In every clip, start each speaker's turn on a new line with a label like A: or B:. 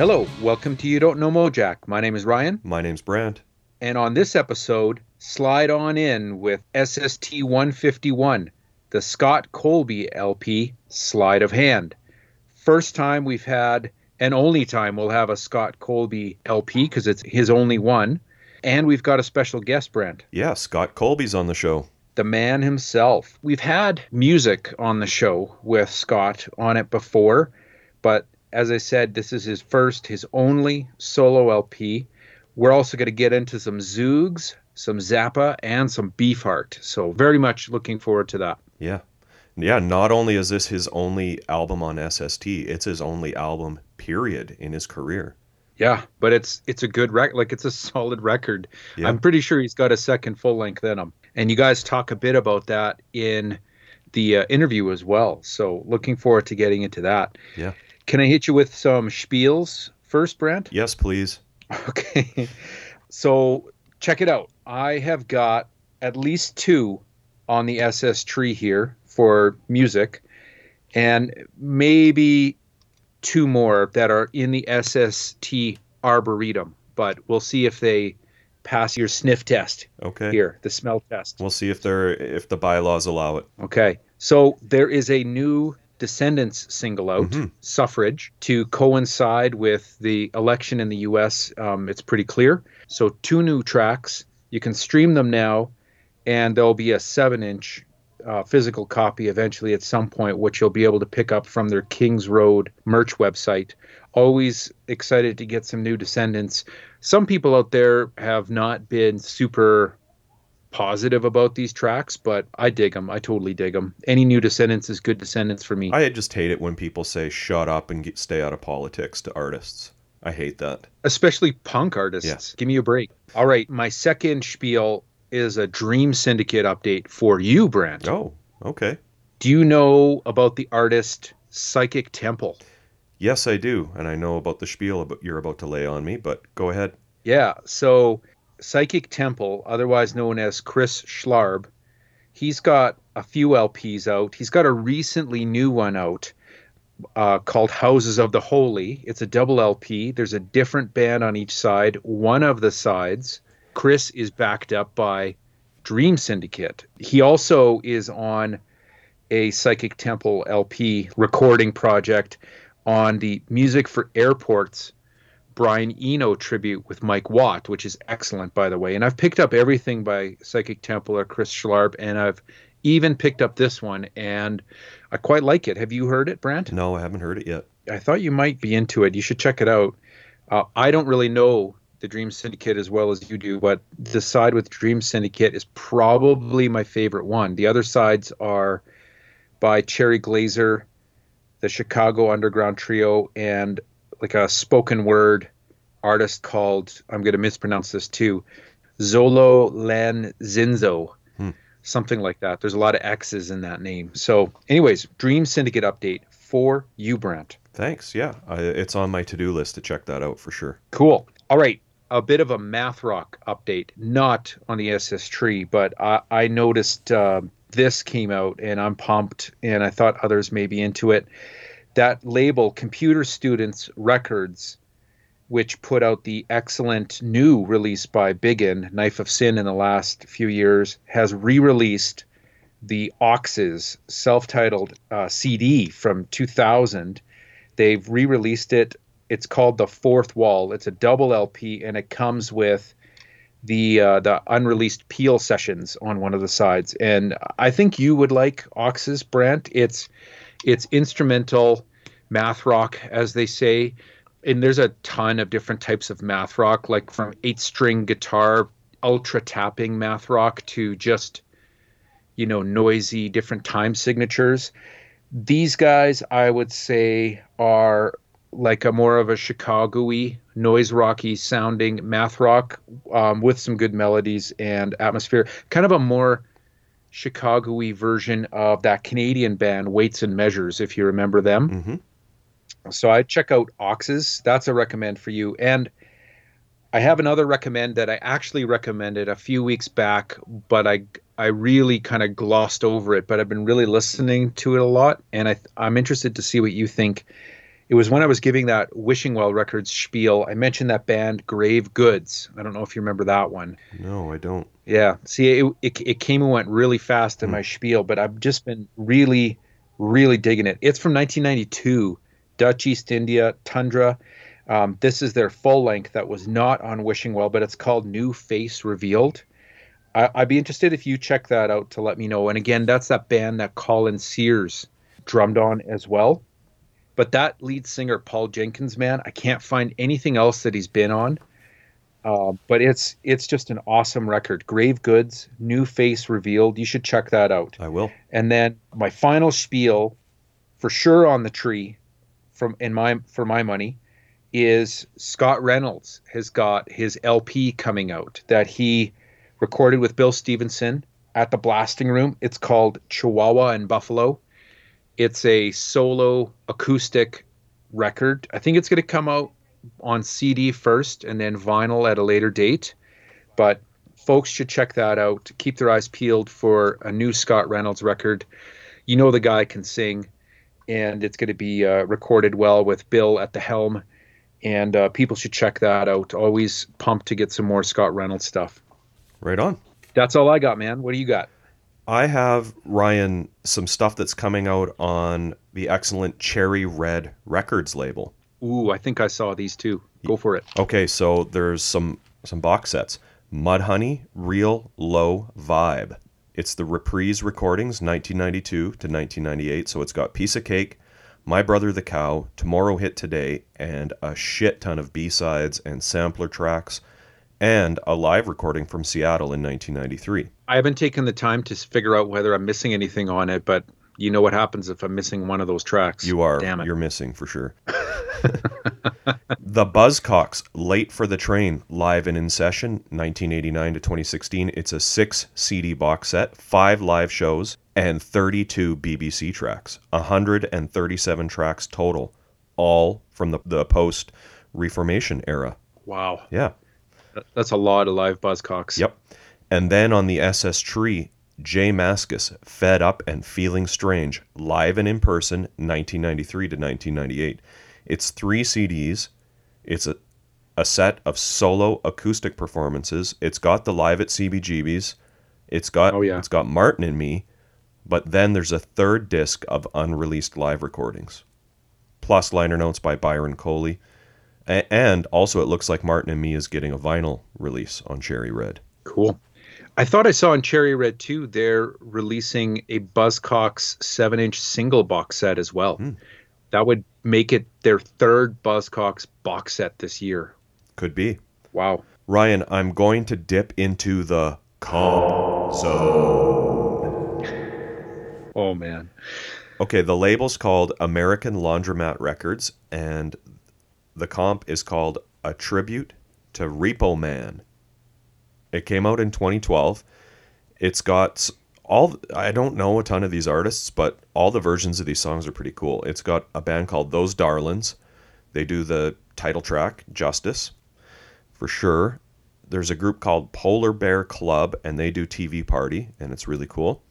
A: Hello, welcome to You Don't Know Mojack. My name is Ryan,
B: My name's Brent.
A: and on this episode, slide on in with SST 151, the Scott Colby LP Slide of Hand. First time we've had, and only time we'll have a Scott Colby LP because it's his only one. And we've got a special guest, Brent,
B: Yeah, Scott Colby's on the show.
A: the man himself. We've had music on the show with Scott on it before, but as I said, this is his first, his only solo LP. We're also going to get into some Zoogz, some Zappa, and some Beefheart. So very much looking forward to that.
B: Yeah. Yeah, not only is this his only album on SST, it's his only album, period, in his career.
A: Yeah, but it's it's a good record. Like it's a solid record.
B: Yeah.
A: I'm pretty sure he's got a second full length in him. And you guys talk a bit about that in the uh, interview as well. So looking forward to getting into that.
B: Yeah.
A: Can I hit you with some spiels first, Brent?
B: Yes, please.
A: Okay. So check it out. I have got at least two on the SS tree here for music, and maybe two more that are in the SST Arboretum. But we'll see if they pass your sniff test
B: Okay.
A: here, the smell test.
B: We'll see if they're if the bylaws allow it.
A: Okay. So there is a new Descendants single out,
B: Mhm.
A: Suffrage, to coincide with the election in the US. Um, it's pretty clear. So, two new tracks. You can stream them now, and there'll be a seven inch uh, physical copy eventually at some point, which you'll be able to pick up from their Kings Road merch website. Always excited to get some new Descendants. Some people out there have not been super positive about these tracks, but I dig them. I totally dig them. Any new Descendants is good Descendants for me,
B: I just hate it when people say shut up and get, stay out of politics to artists. I hate that.
A: especially punk artists.
B: Yes.
A: Give me a break. All right, my second spiel is a Dream Syndicate update for you, Brent.
B: Oh, okay.
A: Do you know about the artist Psychic Temple?
B: Yes, I do, and I know about the spiel about you're about to lay on me, but go ahead.
A: Yeah, so Psychic Temple, otherwise known as Chris Schlarb, he's got a few LPs out. He's got a recently new one out uh, called Houses of the Holy. It's a double LP. There's a different band on each side. One of the sides, Chris is backed up by Dream Syndicate. He also is on a Psychic Temple LP recording project on the Music for Airports Brian Eno tribute with Mike Watt, which is excellent, by the way. And I've picked up everything by Psychic Temple or Chris Schlarb, and I've even picked up this one, and I quite like it. Have you heard it, Brent?
B: No, I haven't heard it yet.
A: I thought you might be into it. You should check it out. Uh, I don't really know the Dream Syndicate as well as you do, but the side with Dream Syndicate is probably my favorite one. The other sides are by Cherry Glazerr, the Chicago Underground Trio, and like a spoken word artist called, I'm going to mispronounce this too, Zolo Lan Zinzo.
B: Hmm.
A: Something like that. There's a lot of X's in that name. So, anyways, Dream Syndicate update for you, Brent.
B: Thanks. Yeah, I, it's on my to-do list to check that out for sure.
A: Cool. All right. A bit of a math rock update, not on the SS tree, but I, I noticed uh, this came out and I'm pumped, and I thought others may be into it. That label, Computer Students Records, which put out the excellent new release by Biggin, Knife of Sin, in the last few years, has re released the Oxes self titled uh, CD from 2000. They've re released it. It's called The Fourth Wall. It's a double LP and it comes with the uh, the unreleased Peel sessions on one of the sides. And I think you would like Oxes, Brent. It's it's instrumental math rock, as they say. And there's a ton of different types of math rock, like from eight string guitar, ultra tapping math rock to just, you know, noisy different time signatures. These guys, I would say, are like a more of a Chicago-y, noise rocky sounding math rock um, with some good melodies and atmosphere. Kind of a more Chicago-y version of that Canadian band Weights and Measures, if you remember them.
B: hmm
A: So I check out Oxes. That's a recommend for you. And I have another recommend that I actually recommended a few weeks back, but I I really kind of glossed over it. But I've been really listening to it a lot, and I I'm interested to see what you think. It was when I was giving that Wishing Well Records spiel. I mentioned that band Grave Goods. I don't know if you remember that one.
B: No, I don't.
A: Yeah. See, it, it, it came and went really fast in my spiel, but I've just been really, really digging it. It's from 1992, Dutch East India, Tundra. Um, this is their full length that was not on Wishing Well, but it's called New Face Revealed. I, I'd be interested if you check that out to let me know. And again, that's that band that Colin Sears drummed on as well. But that lead singer, Paul Jenkins, man, I can't find anything else that he's been on. Uh, but it's it's just an awesome record. Grave Goods, New Face Revealed. You should check that out.
B: I will.
A: And then my final spiel, for sure on the tree, from in my for my money, is Scott Reynolds has got his LP coming out that he recorded with Bill Stevenson at the Blasting Room. It's called Chihuahua and Buffalo. It's a solo acoustic record. I think it's going to come out on CD first and then vinyl at a later date. But folks should check that out. Keep their eyes peeled for a new Scott Reynolds record. You know the guy can sing, and it's going to be uh, recorded well with Bill at the helm. And uh, people should check that out. Always pumped to get some more Scott Reynolds stuff.
B: Right on.
A: That's all I got, man. What do you got?
B: I have Ryan some stuff that's coming out on the excellent Cherry Red Records label.
A: Ooh, I think I saw these too. Go for it.
B: Okay, so there's some some box sets. Mudhoney Real Low Vibe. It's the reprise recordings 1992 to 1998, so it's got Piece of Cake, My Brother the Cow, Tomorrow Hit Today, and a shit ton of B-sides and sampler tracks and a live recording from Seattle in 1993.
A: I haven't taken the time to figure out whether I'm missing anything on it, but you know what happens if I'm missing one of those tracks.
B: You are.
A: Damn it.
B: You're missing for sure. the Buzzcocks, Late for the Train, live and in session, 1989 to 2016. It's a six CD box set, five live shows, and 32 BBC tracks. 137 tracks total, all from the, the post Reformation era.
A: Wow.
B: Yeah.
A: That's a lot of live Buzzcocks.
B: Yep. And then on the SS Tree, Jay Mascis, Fed Up and Feeling Strange, live and in person, 1993 to 1998. It's three CDs. It's a, a set of solo acoustic performances. It's got the live at CBGB's. It's got
A: Oh, yeah.
B: it's got Martin and me, but then there's a third disc of unreleased live recordings, plus liner notes by Byron Coley, A- and also it looks like Martin and me is getting a vinyl release on Cherry Red.
A: Cool. I thought I saw on Cherry Red too, they're releasing a Buzzcocks 7 inch single box set as well.
B: Hmm.
A: That would make it their third Buzzcocks box set this year.
B: Could be.
A: Wow.
B: Ryan, I'm going to dip into the comp zone.
A: Oh, man.
B: Okay, the label's called American Laundromat Records, and the comp is called A Tribute to Repo Man. It came out in 2012. It's got all, I don't know a ton of these artists, but all the versions of these songs are pretty cool. It's got a band called Those Darlins. They do the title track, Justice, for sure. There's a group called Polar Bear Club, and they do TV Party, and it's really cool.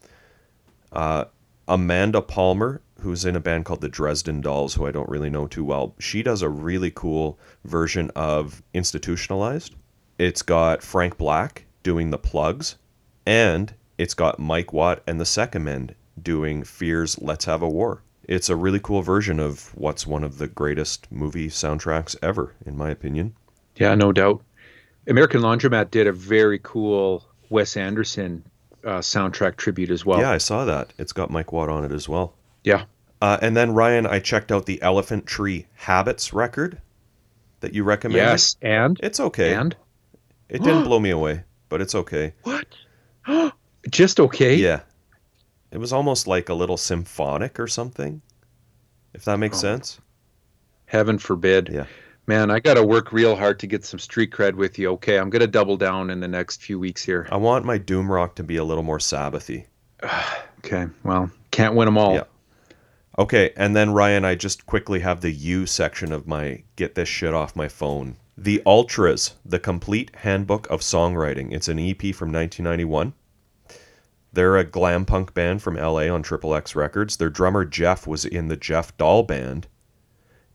B: Uh, Amanda Palmer, who's in a band called the Dresden Dolls, who I don't really know too well. She does a really cool version of Institutionalized. It's got Frank Black doing the plugs, and it's got Mike Watt and the Second Men doing Fear's Let's Have a War. It's a really cool version of what's one of the greatest movie soundtracks ever, in my opinion.
A: Yeah, no doubt. American Laundromat did a very cool Wes Anderson uh, soundtrack tribute as well.
B: Yeah, I saw that. It's got Mike Watt on it as well.
A: Yeah.
B: Uh, and then Ryan, I checked out the Elephant Tree Habits record that you recommended.
A: Yes. And?
B: It's okay.
A: And?
B: It didn't blow me away, but it's okay.
A: What? Just okay?
B: Yeah. It was almost like a little symphonic or something, if that makes
A: Oh.
B: sense.
A: Heaven forbid.
B: Yeah.
A: Man, I got to work real hard to get some street cred with you. Okay, I'm going to double down in the next few weeks here.
B: I want my doom rock to be a little more Sabbathy.
A: Okay, well, can't win them all.
B: Yeah. Okay, and then Ryan, I just quickly have the U section of my get this shit off my phone. The Ultras, the complete handbook of songwriting. It's an EP from 1991. They're a glam punk band from LA on Triple X Records. Their drummer Jeff was in the Jeff Dahl band.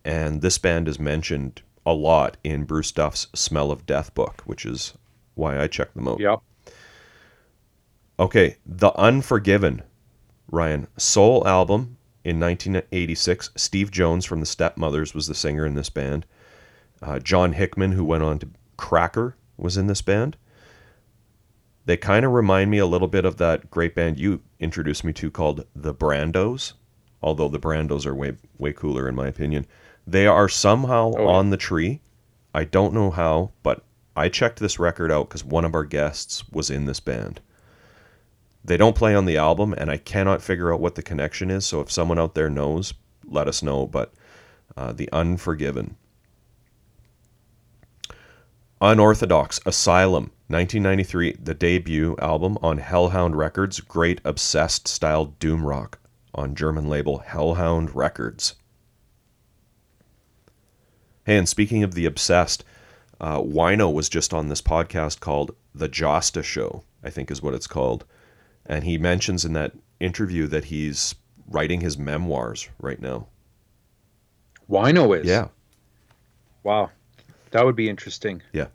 B: and this band is mentioned a lot in Bruce Duff's Smell of Death book, which is why I checked them out.
A: Yep.
B: Okay, The Unforgiven, Ryan. Soul album in 1986. Steve Jones from the Stepmothers was the singer in this band. Uh, John Hickman, who went on to Cracker, was in this band. They kind of remind me a little bit of that great band you introduced me to called The Brandos, although the Brandos are way way cooler in my opinion. They are somehow
A: Oh, yeah.
B: on the tree. I don't know how, but I checked this record out because one of our guests was in this band. They don't play on the album, and I cannot figure out what the connection is. So if someone out there knows, let us know. But uh, the Unforgiven. Unorthodox Asylum, 1993, the debut album on Hellhound Records, great obsessed style doom rock on German label Hellhound Records. Hey, and speaking of the obsessed, uh, Wino was just on this podcast called The Josta Show, I think is what it's called. And he mentions in that interview that he's writing his memoirs right now.
A: Wino is.
B: Yeah.
A: Wow. That would be interesting. Yeah.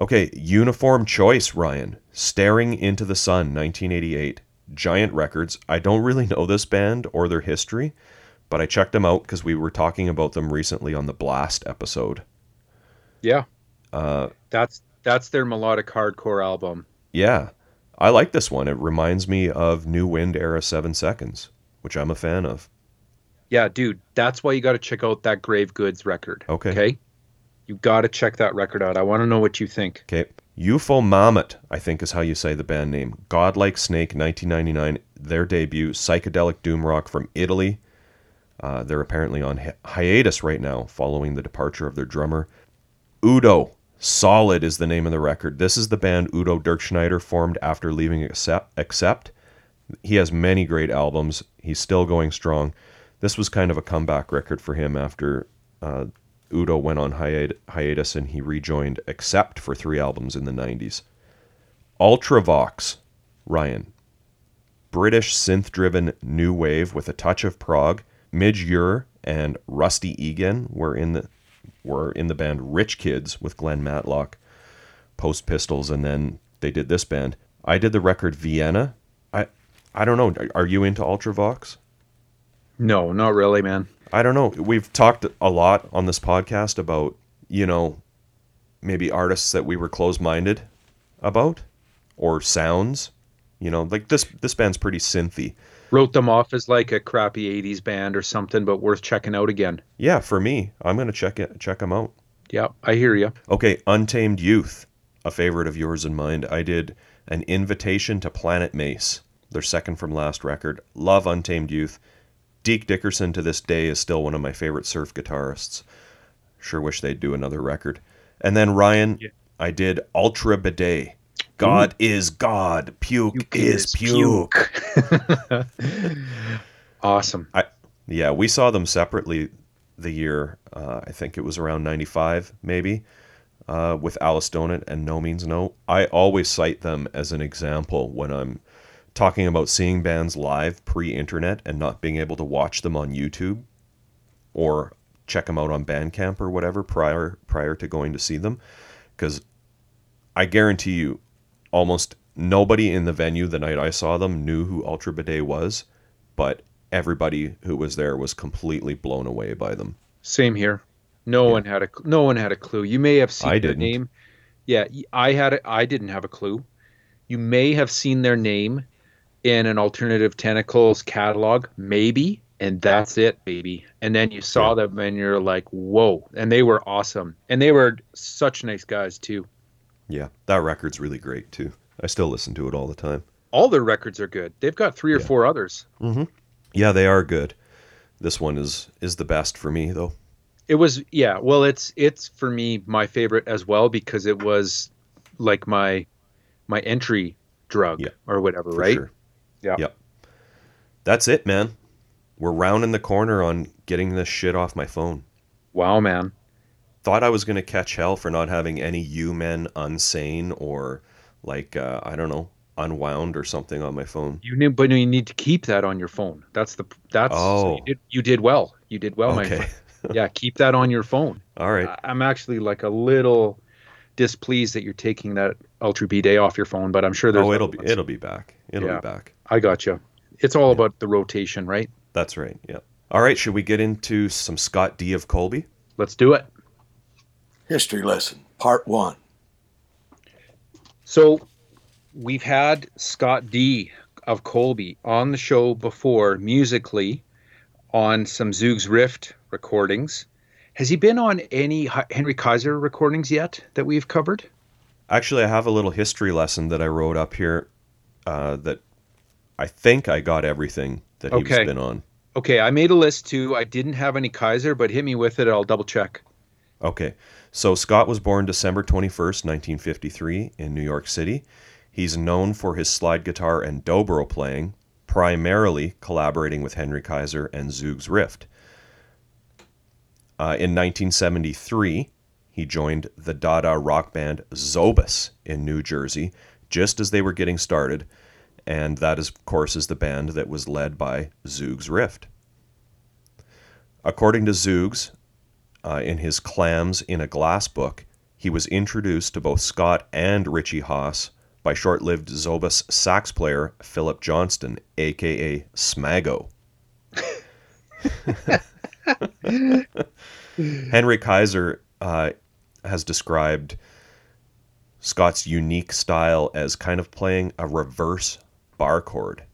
B: Okay, Uniform Choice, Ryan. Staring into the Sun, 1988. Giant Records. I don't really know this band or their history, but I checked them out because we were talking about them recently on the Blast episode.
A: Yeah.
B: Uh,
A: That's that's their melodic hardcore album.
B: yeah, I like this one. It reminds me of New Wind era Seven Seconds, which I'm a fan of.
A: Yeah, dude, that's why you got to check out that Grave Goods record.
B: Okay.
A: Okay. You got to check that record out. I want to know what you think.
B: Okay. UFO Mammoth, I think is how you say the band name. Godlike Snake, 1999, their debut, psychedelic doom rock from Italy. Uh, they're apparently on hi- hiatus right now following the departure of their drummer. Udo, Solid is the name of the record. This is the band Udo Dirkschneider formed after leaving Accept. He has many great albums. He's still going strong. This was kind of a comeback record for him after uh, Udo went on hiat- hiatus and he rejoined Accept for three albums in the 90s. Ultravox, Ryan. British synth driven new wave with a touch of prog. Midge Ure and Rusty Egan were in the were in the band Rich Kids with Glenn Matlock, Post Pistols, and then they did this band. I did the record Vienna. I I don't know. Are you into Ultravox?
A: No, not really, man.
B: I don't know. We've talked a lot on this podcast about, you know, maybe artists that we were closed-minded about or sounds. You know, like this this band's pretty synthy.
A: Wrote them off as like a crappy 80s band or something, but worth checking out again.
B: Yeah, for me, I'm going to check it check them out.
A: Yeah, I hear you.
B: Okay, Untamed Youth, a favorite of yours and mine. I did an invitation to Planet Mace, their second from last record. Love Untamed Youth. Deke Dickerson to this day is still one of my favorite surf guitarists. Sure wish they'd do another record. And then Ryan,
A: Yeah.
B: I did Ultra Bidet. God is God. Puke, is puke.
A: awesome.
B: Yeah, we saw them separately the year, uh, I think it was around 95, maybe, uh, with Alice Donut and No Means No. I always cite them as an example when I'm talking about seeing bands live pre internet and not being able to watch them on YouTube or check them out on Bandcamp or whatever prior prior to going to see them. Because I guarantee you, almost nobody in the venue the night I saw them knew who Ultra Bidet was, but everybody who was there was completely blown away by them.
A: Same here. No one had a no one had a clue. You may have seen
B: I
A: their
B: didn't.
A: name. Yeah, I had a, I didn't have a clue. You may have seen their name in an alternative tentacles catalog, maybe, and that's it, baby. And then you saw
B: Yeah.
A: them and you're like, "Whoa." And they were awesome. And they were such nice guys too.
B: Yeah, that record's really great too. I still listen to it all the time.
A: All their records are good. They've got 3 or
B: Yeah.
A: 4 others. Mm-hmm.
B: Yeah, they are good. This one is is the best for me though.
A: It was yeah, well it's it's for me my favorite as well because it was like my my entry drug
B: Yeah,
A: or whatever, right?
B: sure.
A: Yeah.
B: Yep. That's it, man. We're rounding the corner on getting this shit off my phone.
A: Wow, man.
B: Thought I was gonna catch hell for not having any U men unsane or like uh, I don't know unwound or something on my phone.
A: You need, but you need to keep that on your phone. That's the that's so
B: Oh.
A: you, did, you did well. You did well, my
B: okay.
A: friend. yeah, keep that on your phone.
B: All right.
A: I'm actually like a little displeased that you're taking that Ultra Bidet off your phone, but I'm sure there's.
B: Oh, it'll be
A: ones.
B: it'll be back. It'll
A: Yeah.
B: be back.
A: I got you. It's all about the rotation, right?
B: That's right. Yeah. All right. Should we get into some Scott D of Colby?
A: Let's do it.
C: History lesson, part one.
A: So we've had Scott D of Colby on the show before musically on some Zoogz Rift recordings. Has he been on any Henry Kaiser recordings yet that we've covered?
B: Actually, I have a little history lesson that I wrote up here uh, that I think I got everything that he's
A: Okay.
B: been on.
A: Okay, I made a list too. I didn't have any Kaiser, but hit me with it. I'll double check.
B: Okay. So Scott was born December 21st, 1953, in New York City. He's known for his slide guitar and dobro playing, primarily collaborating with Henry Kaiser and Zoogz Rift. Uh, in 1973, he joined the Dada rock band Zobus in New Jersey, just as they were getting started, and that, is, of course, is the band that was led by Zoogz Rift. According to Zoogz, uh, in his Clams in a Glass book, he was introduced to both Scott and Richie Haas by short lived Zobus sax player Philip Johnston, aka Smago. Henry Kaiser uh, has described Scott's unique style as kind of playing a reverse bar chord,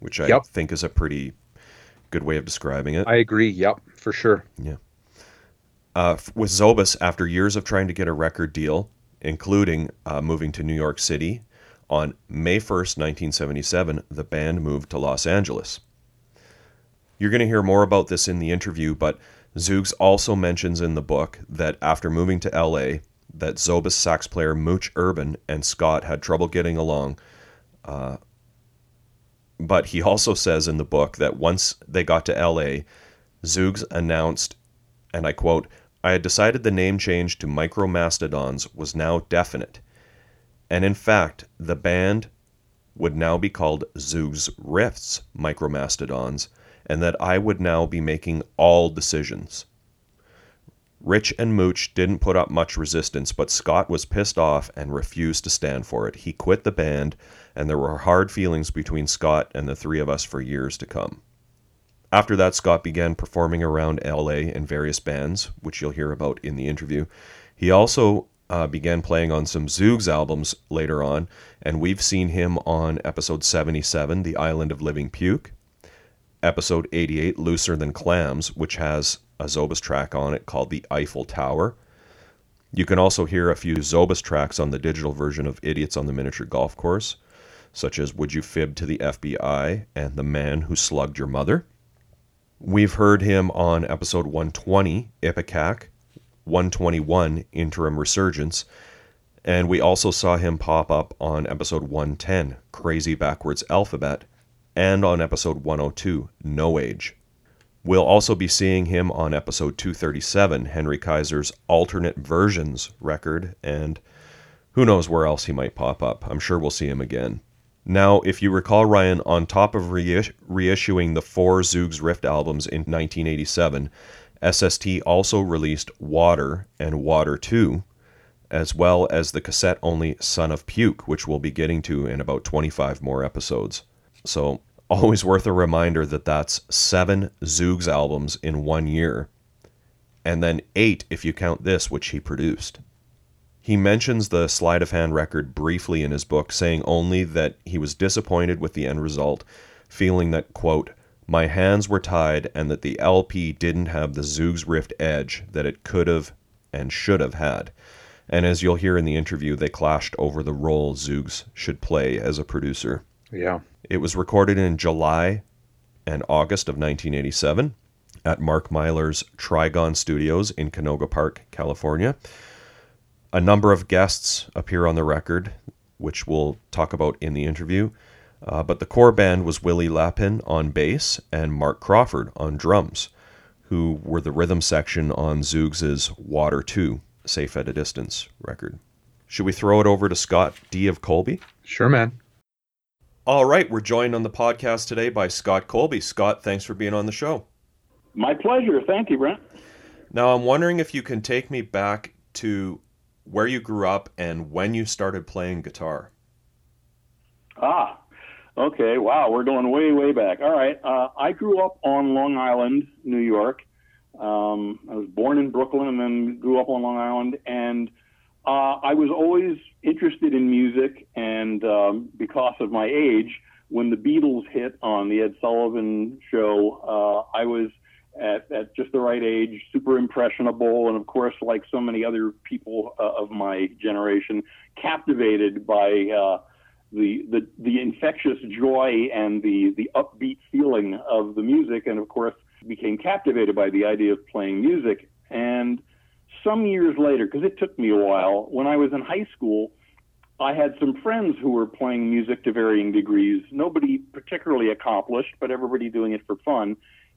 B: which I
A: Yep.
B: think is a pretty good way of describing it.
A: I agree. Yep, for sure.
B: Uh, with Zobus, after years of trying to get a record deal, including uh, moving to New York City, on May 1st, 1977, the band moved to Los Angeles. You're going to hear more about this in the interview, but Zoogz also mentions in the book that after moving to LA, that Zobus sax player Mooch Urban and Scott had trouble getting along. Uh, but he also says in the book that once they got to LA, Zoogz announced and I quote, I had decided the name change to Micromastodons was now definite. And in fact, the band would now be called Zoogz Rifts Micromastodons, and that I would now be making all decisions. Rich and Mooch didn't put up much resistance, but Scott was pissed off and refused to stand for it. He quit the band, and there were hard feelings between Scott and the three of us for years to come. After that, Scott began performing around LA in various bands, which you'll hear about in the interview. He also uh, began playing on some Zoogz albums later on, and we've seen him on episode 77, The Island of Living Puke, episode 88, Looser Than Clams, which has a Zobus track on it called The Eiffel Tower. You can also hear a few Zobus tracks on the digital version of Idiots on the Miniature Golf Course, such as Would You Fib to the FBI and The Man Who Slugged Your Mother. We've heard him on episode 120, Ipecac, 121, Interim Resurgence, and we also saw him pop up on episode 110, Crazy Backwards Alphabet, and on episode 102, No Age. We'll also be seeing him on episode 237, Henry Kaiser's Alternate Versions record, and who knows where else he might pop up. I'm sure we'll see him again. Now, if you recall, Ryan, on top of reis- reissuing the four Zoogz Rift albums in 1987, SST also released Water and Water 2, as well as the cassette only Son of Puke, which we'll be getting to in about 25 more episodes. So, always worth a reminder that that's seven Zoogz albums in one year, and then eight if you count this, which he produced. He mentions the slide of hand record briefly in his book, saying only that he was disappointed with the end result, feeling that, quote, my hands were tied and that the LP didn't have the Zoogz Rift edge that it could have and should have had. And as you'll hear in the interview, they clashed over the role Zoogz should play as a producer.
A: Yeah.
B: It was recorded in July and August of 1987 at Mark Myler's Trigon Studios in Canoga Park, California. A number of guests appear on the record, which we'll talk about in the interview. Uh, but the core band was Willie Lapin on bass and Mark Crawford on drums, who were the rhythm section on Zoogz' Water 2, Safe at a Distance record. Should we throw it over to Scott D. of Colby?
A: Sure, man.
B: All right, we're joined on the podcast today by Scott Colby. Scott, thanks for being on the show.
D: My pleasure. Thank you, Brent.
B: Now, I'm wondering if you can take me back to where you grew up and when you started playing guitar.
D: Ah, okay. Wow, we're going way, way back. All right. Uh, I grew up on Long Island, New York. Um, I was born in Brooklyn and then grew up on Long Island. And uh, I was always interested in music. And um, because of my age, when the Beatles hit on the Ed Sullivan show, uh, I was at, at just the right age, super impressionable, and of course, like so many other people uh, of my generation, captivated by uh, the, the the infectious joy and the the upbeat feeling of the music, and of course, became captivated by the idea of playing music. And some years later, because it took me a while, when I was in high school, I had some friends who were playing music to varying degrees. Nobody particularly accomplished, but everybody doing it for fun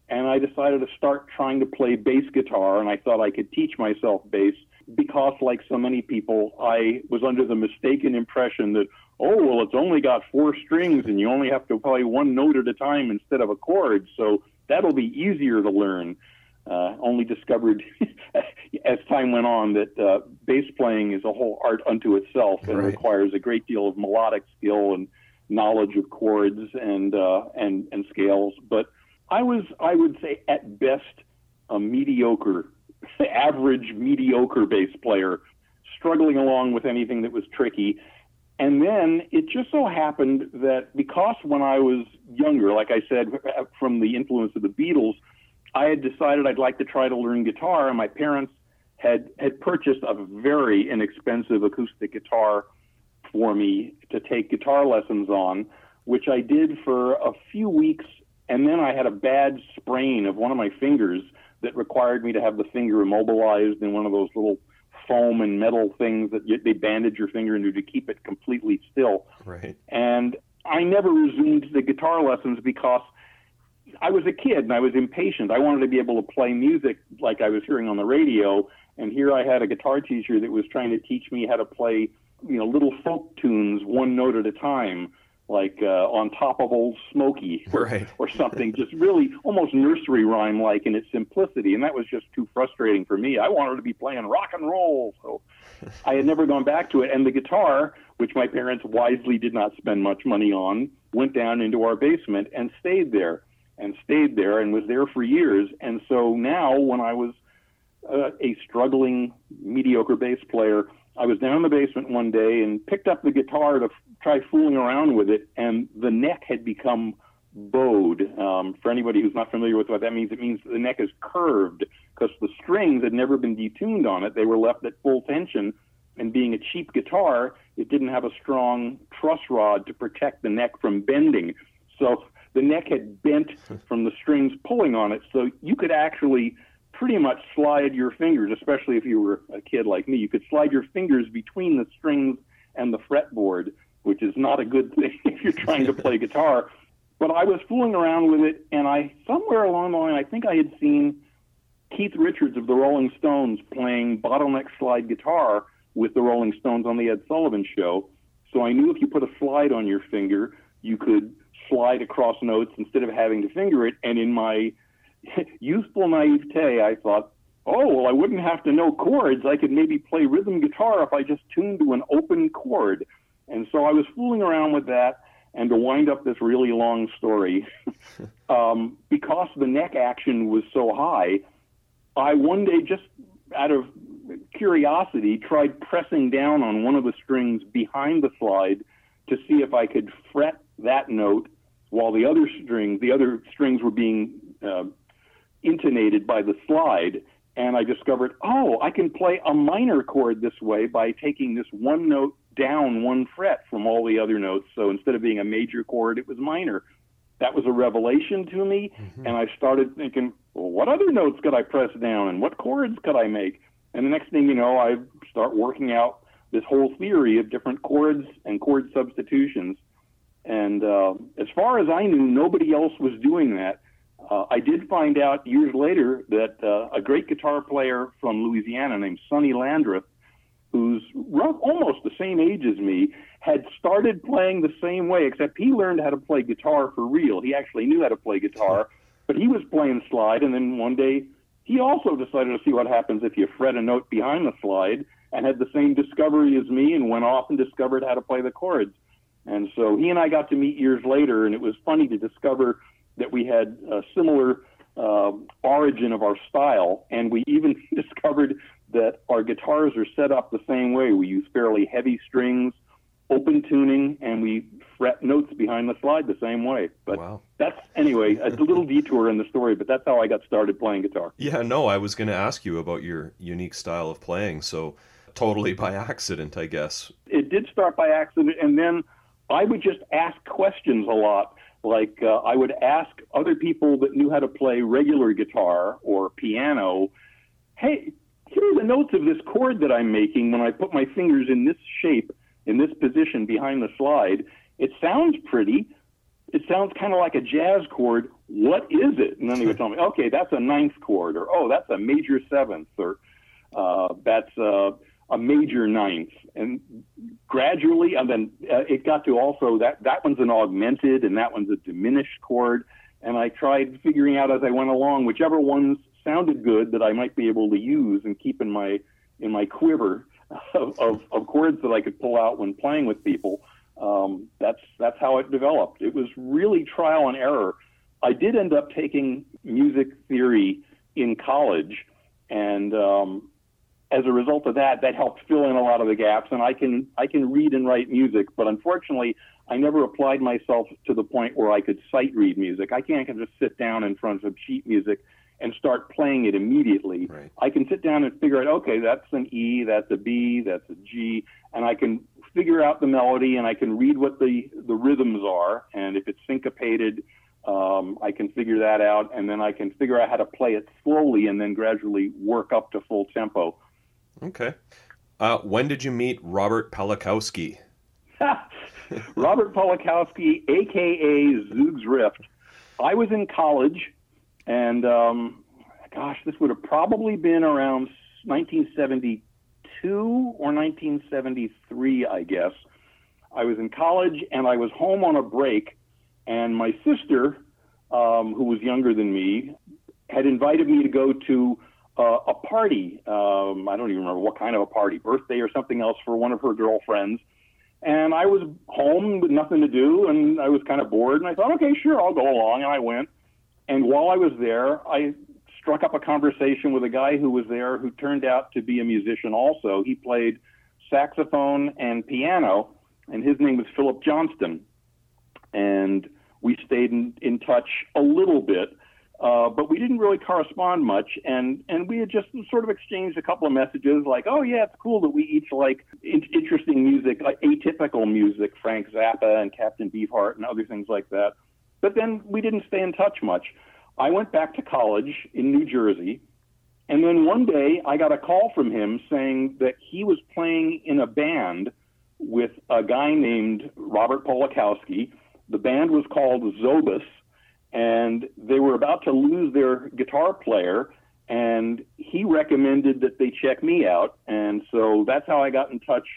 D: and I decided to start trying to play bass guitar, and I thought I could teach myself bass because, like so many people, I was under the mistaken impression that, oh, well, it's only got four strings and you only have to play one note at a time instead of a chord, so that'll be easier to learn. Uh, only discovered as time went on that uh, bass playing is a whole art unto itself and right. requires a great deal of melodic skill and knowledge of chords and uh, and and scales. But I was, I would say, at best, a mediocre, average mediocre bass player, struggling along with anything that was tricky. And then it just so happened that because when I was younger, like I said, from the influence of the Beatles, I had decided I'd like to try to learn guitar, and my parents had had purchased a very inexpensive acoustic guitar for me to take guitar lessons on, which I did for a few weeks and then I had a bad sprain of one of my fingers that required me to have the finger immobilized in one of those little foam and metal things that you, they bandage your finger into to keep it completely still.
B: Right.
D: And I never resumed the guitar lessons because I was a kid and I was impatient. I wanted to be able to play music like I was hearing on the radio. And here I had a guitar teacher that was trying to teach me how to play, you know, little folk tunes one note at a time like uh, on top of old Smoky or,
B: right.
D: or something, just really almost nursery rhyme like in its simplicity. And that was just too frustrating for me. I wanted to be playing rock and roll. So I had never gone back to it. And the guitar, which my parents wisely did not spend much money on, went down into our basement and stayed there and stayed there and was there for years. And so now when I was uh, a struggling mediocre bass player, I was down in the basement one day and picked up the guitar to try fooling around with it, and the neck had become bowed. Um, for anybody who's not familiar with what that means, it means the neck is curved because the strings had never been detuned on it. They were left at full tension, and being a cheap guitar, it didn't have a strong truss rod to protect the neck from bending. So the neck had bent from the strings pulling on it. So you could actually pretty much slide your fingers, especially if you were a kid like me, you could slide your fingers between the strings and the fretboard which is not a good thing if you're trying to play guitar. But I was fooling around with it, and I somewhere along the line, I think I had seen Keith Richards of the Rolling Stones playing bottleneck slide guitar with the Rolling Stones on the Ed Sullivan Show. So I knew if you put a slide on your finger, you could slide across notes instead of having to finger it. And in my youthful naivete, I thought, oh, well, I wouldn't have to know chords. I could maybe play rhythm guitar if I just tuned to an open chord. And so I was fooling around with that. And to wind up this really long story, um, because the neck action was so high, I one day just out of curiosity tried pressing down on one of the strings behind the slide to see if I could fret that note while the other strings, the other strings were being uh, intonated by the slide. And I discovered, oh, I can play a minor chord this way by taking this one note down one fret from all the other notes. So instead of being a major chord, it was minor. That was a revelation to me, mm-hmm. and I started thinking, well, what other notes could I press down, and what chords could I make? And the next thing you know, I start working out this whole theory of different chords and chord substitutions. And uh, as far as I knew, nobody else was doing that. Uh, I did find out years later that uh, a great guitar player from Louisiana named Sonny Landreth who's almost the same age as me, had started playing the same way, except he learned how to play guitar for real. He actually knew how to play guitar, But he was playing slide, and then one day he also decided to see what happens if you fret a note behind the slide, and had the same discovery as me, and went off and discovered how to play the chords. And so he and I got to meet years later, and it was funny to discover that we had a similar uh, origin of our style, and we even discovered that our guitars are set up the same way. We use fairly heavy strings, open tuning, and we fret notes behind the slide the same way. But
B: Wow.
D: that's anyway a little detour in the story, but that's how I got started playing guitar.
B: Yeah, no, I was going to ask you about your unique style of playing. So totally by accident, I guess.
D: It did start by accident, and then I would just ask questions a lot. Like uh, I would ask other people that knew how to play regular guitar or piano, "Hey, here are the notes of this chord that I'm making when I put my fingers in this shape, in this position behind the slide. It sounds pretty. It sounds kind of like a jazz chord. What is it?" And then they would tell me, "Okay, that's a ninth chord," or "Oh, that's a major seventh, or uh, "That's uh, a major ninth." And gradually, and then uh, it got to also that that one's an augmented and that one's a diminished chord. And I tried figuring out as I went along whichever ones sounded good that I might be able to use and keep in my in my quiver of, of, of chords that I could pull out when playing with people. Um, that's that's how it developed. It was really trial and error. I did end up taking music theory in college, and um, as a result of that, that helped fill in a lot of the gaps. And I can I can read and write music, but unfortunately, I never applied myself to the point where I could sight read music. I can't just sit down in front of sheet music and start playing it immediately.
B: Right.
D: I can sit down and figure out, okay, that's an E, that's a B, that's a G, and I can figure out the melody and I can read what the the rhythms are, and if it's syncopated. Um, I can figure that out, and then I can figure out how to play it slowly, and then gradually work up to full tempo.
B: Okay. Uh, when did you meet Robert Pelakowski?
D: Robert Polakowski, aka Zoogz Rift. I was in college, and um, gosh, this would have probably been around 1972 or 1973, I guess. I was in college, and I was home on a break, and my sister, um, who was younger than me, had invited me to go to uh, a party. Um, I don't even remember what kind of a party, birthday or something else for one of her girlfriends. And I was home with nothing to do, and I was kind of bored. And I thought, okay, sure, I'll go along. And I went. And while I was there, I struck up a conversation with a guy who was there who turned out to be a musician also. He played saxophone and piano, and his name was Philip Johnston. And we stayed in, in touch a little bit. Uh, but we didn't really correspond much, and and we had just sort of exchanged a couple of messages, like, "Oh yeah, it's cool that we each like in- interesting music, like atypical music, Frank Zappa and Captain Beefheart and other things like that." But then we didn't stay in touch much. I went back to college in New Jersey, and then one day I got a call from him saying that he was playing in a band with a guy named Robert Polakowski. The band was called Zobus and they were about to lose their guitar player and he recommended that they check me out. And so that's how i got in touch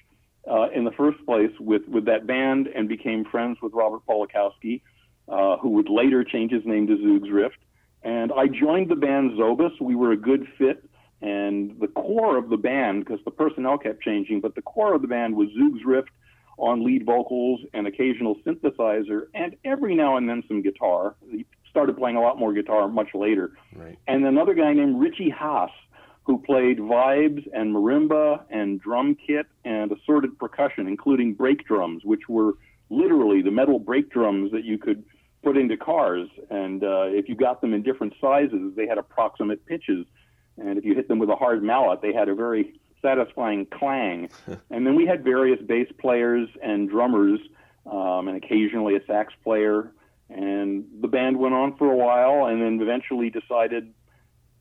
D: uh, in the first place with, with that band and became friends with robert polakowski uh, who would later change his name to zoogz rift. And i joined the band zobus. We were a good fit. And the core of the band because the personnel kept changing but the core of the band was zoogz rift on lead vocals and occasional synthesizer, and every now and then some guitar. He started playing a lot more guitar much later.
B: Right.
D: And another guy named Richie Haas, who played vibes and marimba and drum kit and assorted percussion, including brake drums, which were literally the metal brake drums that you could put into cars. And uh, if you got them in different sizes, they had approximate pitches. And if you hit them with a hard mallet, they had a very satisfying clang. and then we had various bass players and drummers, um, and occasionally a sax player. And the band went on for a while, and then eventually decided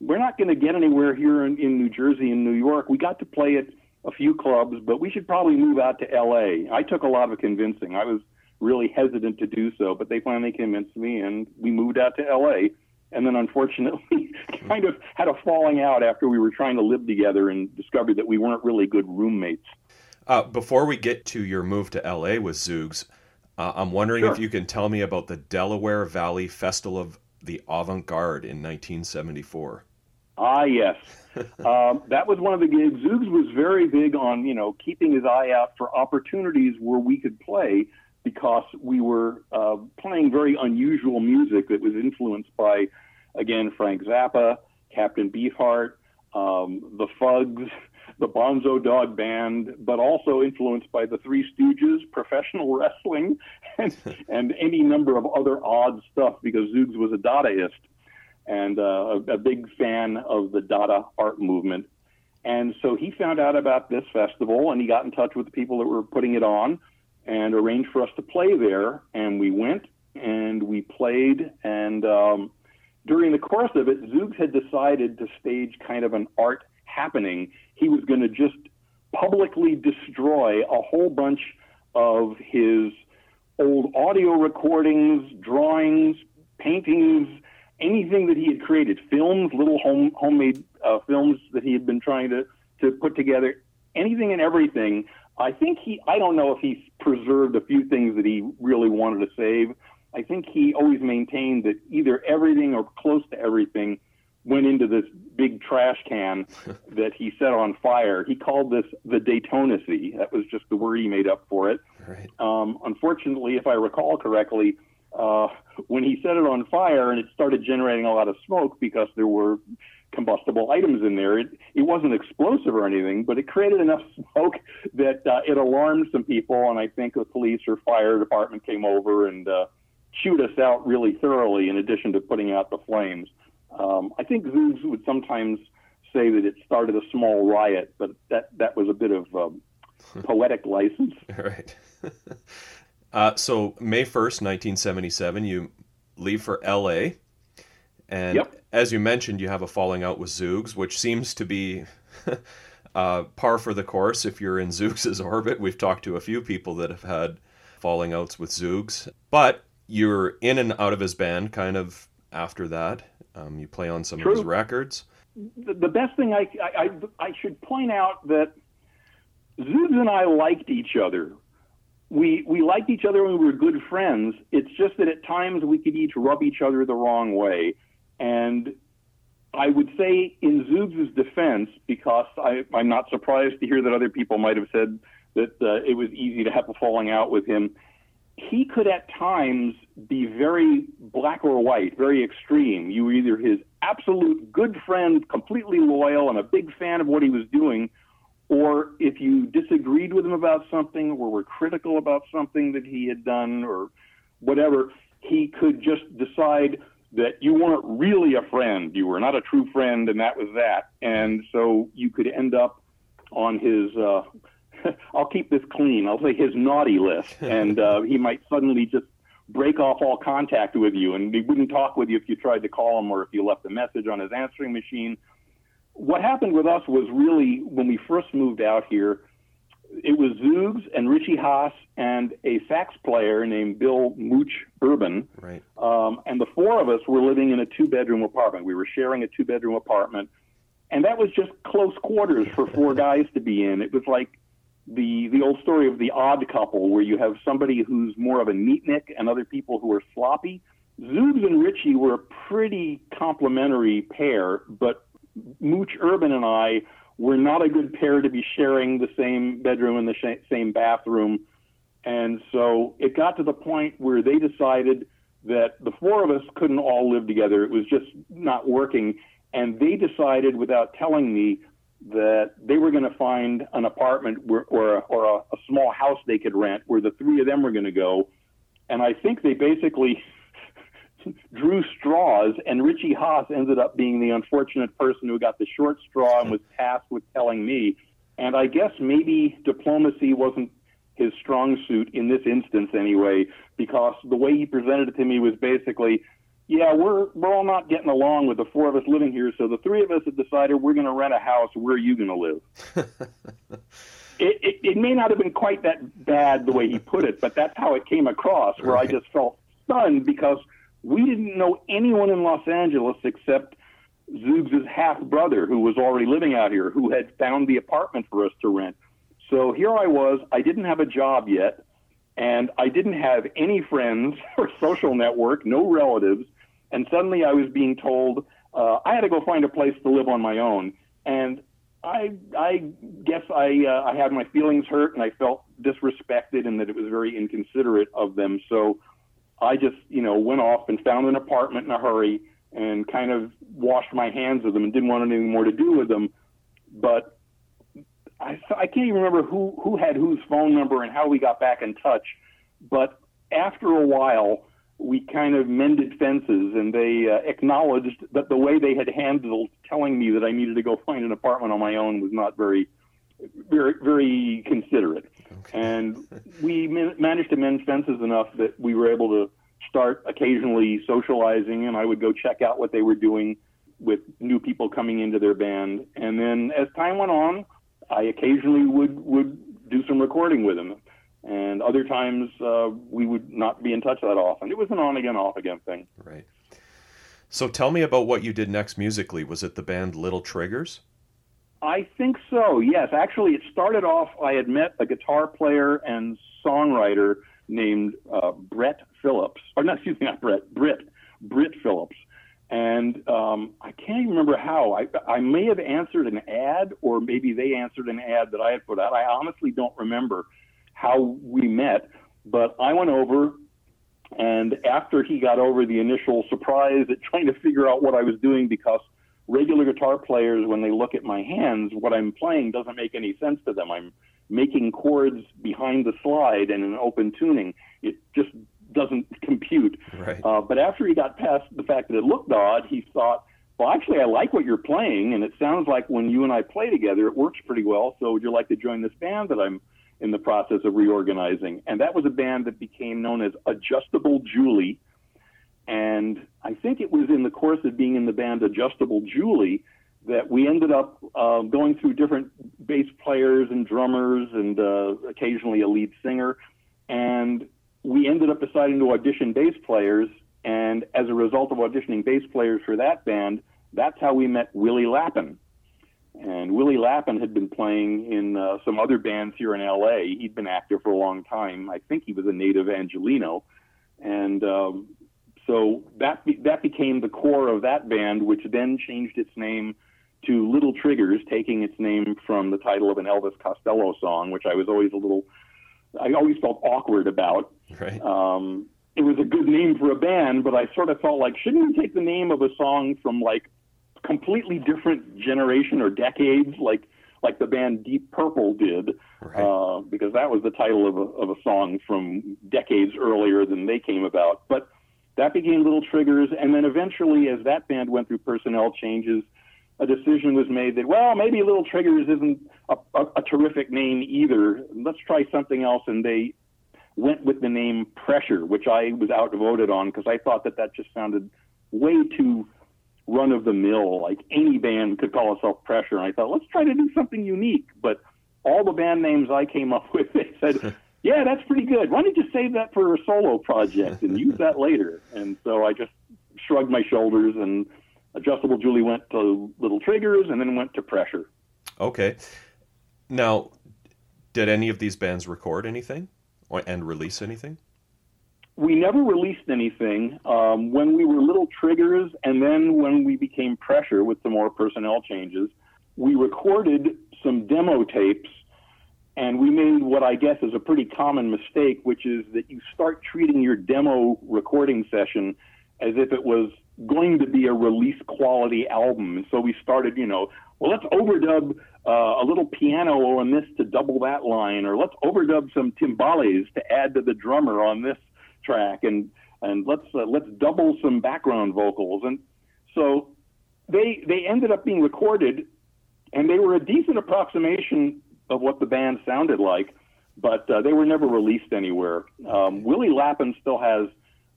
D: we're not going to get anywhere here in, in New Jersey and New York. We got to play at a few clubs, but we should probably move out to L.A. I took a lot of convincing. I was really hesitant to do so, but they finally convinced me, and we moved out to L.A and then unfortunately kind of had a falling out after we were trying to live together and discovered that we weren't really good roommates.
B: Uh, before we get to your move to LA with Zoogz, uh, I'm wondering
D: Sure.
B: if you can tell me about the Delaware Valley Festival of the avant garde in 1974.
D: Ah, yes. um, that was one of the gigs. Zoogz was very big on, you know, keeping his eye out for opportunities where we could play because we were uh, playing very unusual music that was influenced by, again, Frank Zappa, Captain Beefheart, um, the Fugs, the Bonzo Dog Band, but also influenced by the Three Stooges, professional wrestling, and, and any number of other odd stuff because Zoogz was a Dadaist and uh, a, a big fan of the Dada art movement. And so he found out about this festival and he got in touch with the people that were putting it on and arranged for us to play there. And we went and we played. And um, during the course of it, Zoogz had decided to stage kind of an art happening. He was going to just publicly destroy a whole bunch of his old audio recordings, drawings, paintings, anything that he had created, films, little home homemade uh, films that he had been trying to to put together, anything and everything. I think he, I don't know if he preserved a few things that he really wanted to save. I think he always maintained that either everything or close to everything went into this big trash can that he set on fire. He called this the Daytona Daytonacy. That was just the word he made up for it.
B: Right.
D: Um, unfortunately, if I recall correctly, uh, when he set it on fire and it started generating a lot of smoke because there were combustible items in there. It, it wasn't explosive or anything, but it created enough smoke that uh, it alarmed some people. And I think the police or fire department came over and uh, chewed us out really thoroughly, in addition to putting out the flames. Um, I think Zoogz would sometimes say that it started a small riot, but that, that was a bit of um, poetic license.
B: Right. Uh, so May 1st, 1977, you leave for LA. And
D: Yep.
B: as you mentioned, you have a falling out with Zoogz, which seems to be uh, par for the course if you're in Zoogz' orbit. We've talked to a few people that have had falling outs with Zoogz. But you're in and out of his band kind of after that. Um, you play on some of his records.
D: the, best thing I, I, I, I should point out that Zoogz and I liked each other. We, we liked each other and we were good friends. It's just that at times we could each rub each other the wrong way. And I would say in Zoogz' defense, because I, I'm not surprised to hear that other people might have said that uh, it was easy to have a falling out with him, he could at times be very black or white, very extreme. You were either his absolute good friend, completely loyal, and a big fan of what he was doing, or if you disagreed with him about something or were critical about something that he had done or whatever, he could just decide that you weren't really a friend. You were not a true friend, and that was that. And so you could end up on his. Uh, I'll keep this clean. I'll say his naughty list, and uh, he might suddenly just break off all contact with you, and he wouldn't talk with you if you tried to call him or if you left a message on his answering machine. What happened with us was really when we first moved out here, it was Zoogz and Richie Hass and a sax player named Bill Mooch Urban.
B: Right.
D: Um, and the four of us were living in a two bedroom apartment. We were sharing a two bedroom apartment. And that was just close quarters for four guys to be in. It was like the, the old story of the odd couple, where you have somebody who's more of a neatnik and other people who are sloppy. Zoogz and Richie were a pretty complementary pair, but Mooch Urban and I were not a good pair to be sharing the same bedroom and the sh- same bathroom. And so it got to the point where they decided that the four of us couldn't all live together. It was just not working. And they decided, without telling me, that they were going to find an apartment where, or, a, or a, a small house they could rent where the three of them were going to go. And I think they basically drew straws, and Richie Hass ended up being the unfortunate person who got the short straw and was tasked with telling me. And I guess maybe diplomacy wasn't his strong suit in this instance anyway, because the way he presented it to me was basically, yeah, we're we're all not getting along with the four of us living here, so the three of us have decided we're going to rent a house. Where are you going to live? it, it, it may not have been quite that bad the way he put it, but that's how it came across. Where
B: Right.
D: I just felt stunned because we didn't know anyone in Los Angeles except Zoogz' half brother, who was already living out here, who had found the apartment for us to rent. So here I was. I didn't have a job yet, and I didn't have any friends or social network, no relatives. and suddenly I was being told uh, I had to go find a place to live on my own, and I I guess I uh, I had my feelings hurt and I felt disrespected and that it was very inconsiderate of them. So I just you know went off and found an apartment in a hurry and kind of washed my hands of them and didn't want anything more to do with them. But I I can't even remember who who had whose phone number and how we got back in touch. But after a while, we kind of mended fences, and they uh, acknowledged that the way they had handled telling me that I needed to go find an apartment on my own was not very, very, very considerate. Okay. And we managed to mend fences enough that we were able to start occasionally socializing, and I would go check out what they were doing with new people coming into their band. And then as time went on, I occasionally would would do some recording with them and other times uh, we would not be in touch that often. It was an on again, off again thing.
B: Right. So tell me about what you did next musically. Was it the band Little Triggers?
D: I think so. Yes, actually, it started off. I had met a guitar player and songwriter named uh, Brett Phillips, or not, excuse me, not Brett, Britt, Britt Phillips, and um, I can't even remember how. I I may have answered an ad, or maybe they answered an ad that I had put out. I honestly don't remember how we met, but I went over and after he got over the initial surprise at trying to figure out what I was doing because regular guitar players when they look at my hands what I'm playing doesn't make any sense to them. I'm making chords behind the slide and in open tuning. It just doesn't compute.
B: Right.
D: Uh, but after he got past the fact that it looked odd, he thought, well, actually, I like what you're playing, and it sounds like when you and I play together, it works pretty well. So, would you like to join this band that I'm in the process of reorganizing. And that was a band that became known as Adjustable Julie. And I think it was in the course of being in the band Adjustable Julie that we ended up uh, going through different bass players and drummers and uh, occasionally a lead singer. And we ended up deciding to audition bass players. And as a result of auditioning bass players for that band, that's how we met Willie Lappin. And Willie Lappin had been playing in uh, some other bands here in LA. He'd been active for a long time. I think he was a native Angelino. And um, so that, be- that became the core of that band, which then changed its name to Little Triggers, taking its name from the title of an Elvis Costello song, which I was always a little, I always felt awkward about.
B: Right.
D: Um, it was a good name for a band, but I sort of felt like, shouldn't we take the name of a song from like completely different generation or decades, like like the band Deep Purple did, right. uh, because that was the title of a, of a song from decades earlier than they came about. But that became Little Triggers, and then eventually, as that band went through personnel changes, a decision was made that well, maybe Little Triggers isn't a, a, a terrific name either. Let's try something else, and they went with the name Pressure, which I was outvoted on because I thought that that just sounded way too run of the mill, like any band could call itself Pressure. And I thought, let's try to do something unique. But all the band names I came up with, they said, yeah, that's pretty good. Why don't you save that for a solo project and use that later? And so I just shrugged my shoulders and Adjustable Julie went to Little Triggers and then went to Pressure.
B: Okay. Now, did any of these bands record anything and release anything?
D: we never released anything. Um, when we were Little Triggers, and then when we became Pressure with some more personnel changes, we recorded some demo tapes, and we made what I guess is a pretty common mistake, which is that you start treating your demo recording session as if it was going to be a release quality album. And so we started, you know, well, let's overdub uh, a little piano on this to double that line, or let's overdub some timbales to add to the drummer on this track and and let's uh, let's double some background vocals and so they they ended up being recorded and they were a decent approximation of what the band sounded like but uh, they were never released anywhere um, willie lappin still has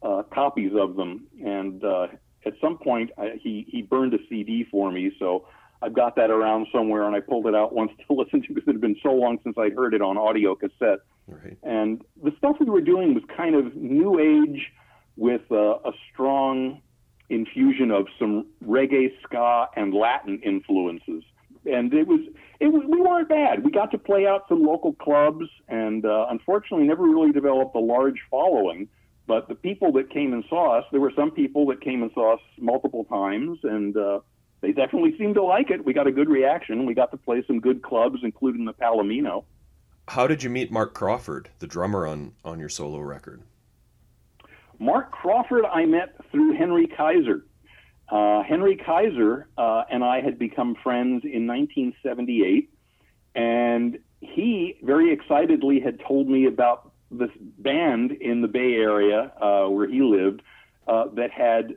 D: uh, copies of them and uh, at some point I, he he burned a cd for me so I've got that around somewhere, and I pulled it out once to listen to because it had been so long since I'd heard it on audio cassette.
B: Right.
D: And the stuff we were doing was kind of new age with uh, a strong infusion of some reggae, ska, and Latin influences. And it was, it was, we weren't bad. We got to play out some local clubs, and uh, unfortunately, never really developed a large following. But the people that came and saw us, there were some people that came and saw us multiple times, and uh, they definitely seemed to like it. We got a good reaction. We got to play some good clubs, including the Palomino.
B: How did you meet Mark Crawford, the drummer on, on your solo record?
D: Mark Crawford, I met through Henry Kaiser. Uh, Henry Kaiser uh, and I had become friends in 1978, and he very excitedly had told me about this band in the Bay Area uh, where he lived uh, that had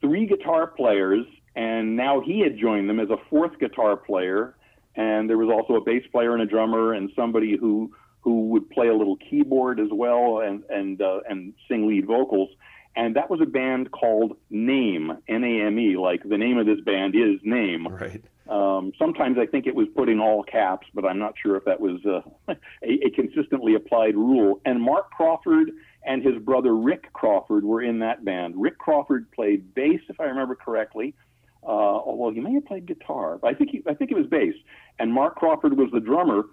D: three guitar players, and now he had joined them as a fourth guitar player, and there was also a bass player and a drummer and somebody who who would play a little keyboard as well and and uh, and sing lead vocals. And that was a band called Name, N-A-M-E. Like the name of this band is Name.
B: Right.
D: Um, sometimes I think it was put in all caps, but I'm not sure if that was uh, a, a consistently applied rule. And Mark Crawford and his brother Rick Crawford were in that band. Rick Crawford played bass, if I remember correctly. Uh, although he may have played guitar, but I think he, I think it was bass. And Mark Crawford was the drummer.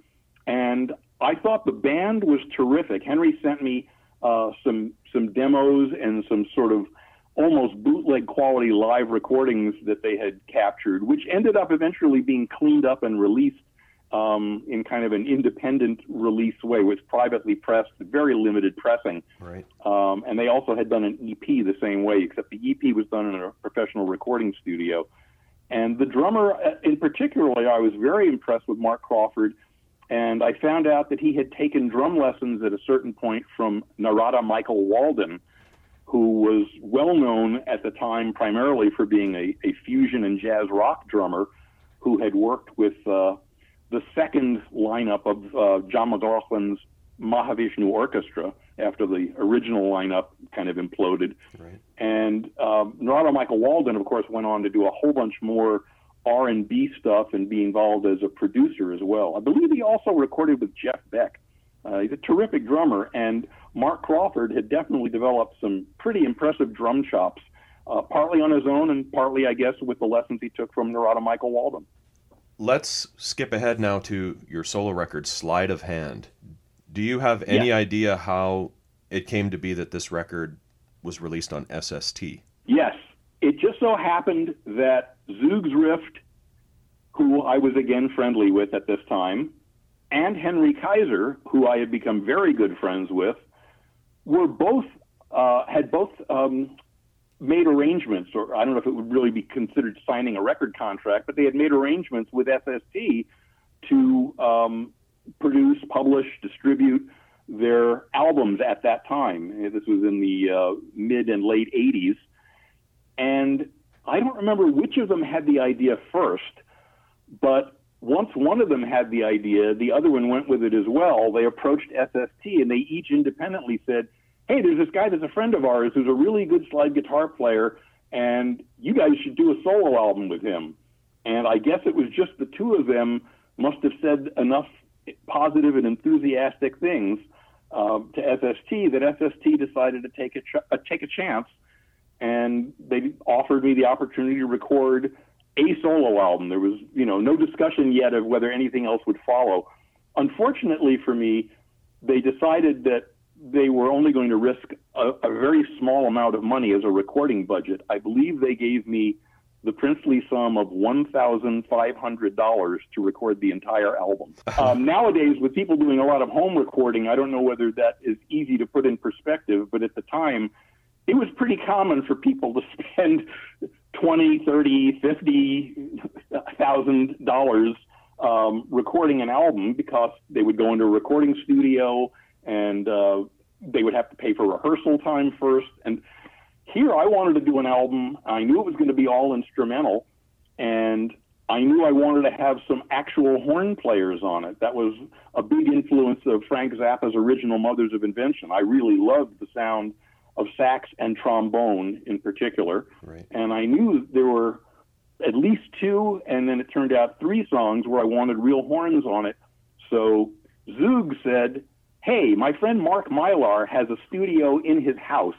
D: And I thought the band was terrific. Henry sent me uh, some some demos and some sort of almost bootleg quality live recordings that they had captured, which ended up eventually being cleaned up and released um, in kind of an independent release way, was privately pressed, very limited pressing.
B: Right.
D: Um, and they also had done an EP the same way, except the EP was done in a professional recording studio. And the drummer, uh, in particular, I was very impressed with Mark Crawford. And I found out that he had taken drum lessons at a certain point from Narada Michael Walden, who was well known at the time primarily for being a, a fusion and jazz rock drummer who had worked with uh, the second lineup of uh, John McLaughlin's Mahavishnu Orchestra after the original lineup kind of imploded.
B: Right.
D: And um, Narada Michael Walden, of course, went on to do a whole bunch more R&B stuff and be involved as a producer as well. I believe he also recorded with Jeff Beck. Uh, he's a terrific drummer, and Mark Crawford had definitely developed some pretty impressive drum chops, uh, partly on his own and partly, I guess, with the lessons he took from Narada Michael Walden.
B: Let's skip ahead now to your solo record, Slide of Hand. Do you have any
D: Yeah.
B: idea how it came to be that this record was released on SST?
D: Yes, it just so happened that Zoogz Rift, who I was again friendly with at this time, and Henry Kaiser, who I had become very good friends with, were both uh, had both um, made arrangements, or I don't know if it would really be considered signing a record contract, but they had made arrangements with SST to um, produce, publish, distribute their albums at that time. This was in the uh, mid and late 80s. And I don't remember which of them had the idea first, but once one of them had the idea, the other one went with it as well. They approached SST and they each independently said, Hey, there's this guy that's a friend of ours who's a really good slide guitar player, and you guys should do a solo album with him. And I guess it was just the two of them must have said enough positive and enthusiastic things uh, to SST that SST decided to take a, ch- uh, take a chance and they offered me the opportunity to record a solo album. There was, you know, no discussion yet of whether anything else would follow. Unfortunately for me, they decided that they were only going to risk a, a very small amount of money as a recording budget. I believe they gave me the princely sum of $1,500 to record the entire album. Um, nowadays, with people doing a lot of home recording, I don't know whether that is easy to put in perspective, but at the time, it was pretty common for people to spend twenty, thirty, fifty thousand dollars um, recording an album because they would go into a recording studio and uh, they would have to pay for rehearsal time first. And here, I wanted to do an album. I knew it was going to be all instrumental, and I knew I wanted to have some actual horn players on it. That was a big influence of Frank Zappa's original Mothers of Invention. I really loved the sound of sax and trombone in particular.
B: Right.
D: And I knew there were at least two, and then it turned out three songs where I wanted real horns on it. So Zoogz said, Hey, my friend Mark Mylar has a studio in his house.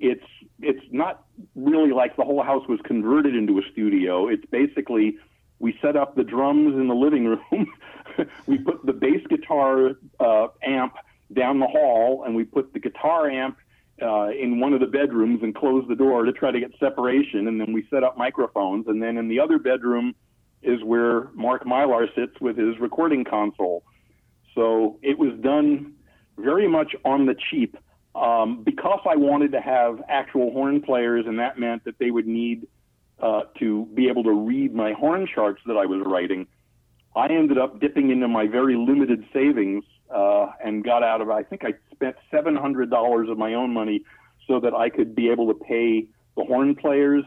D: It's it's not really like the whole house was converted into a studio. It's basically we set up the drums in the living room. we put the bass guitar uh, amp down the hall, and we put the guitar amp uh, in one of the bedrooms and close the door to try to get separation. And then we set up microphones. And then in the other bedroom is where Mark Mylar sits with his recording console. So it was done very much on the cheap um, because I wanted to have actual horn players, and that meant that they would need uh, to be able to read my horn charts that I was writing. I ended up dipping into my very limited savings uh, and got out of. it. I think I spent seven hundred dollars of my own money so that I could be able to pay the horn players,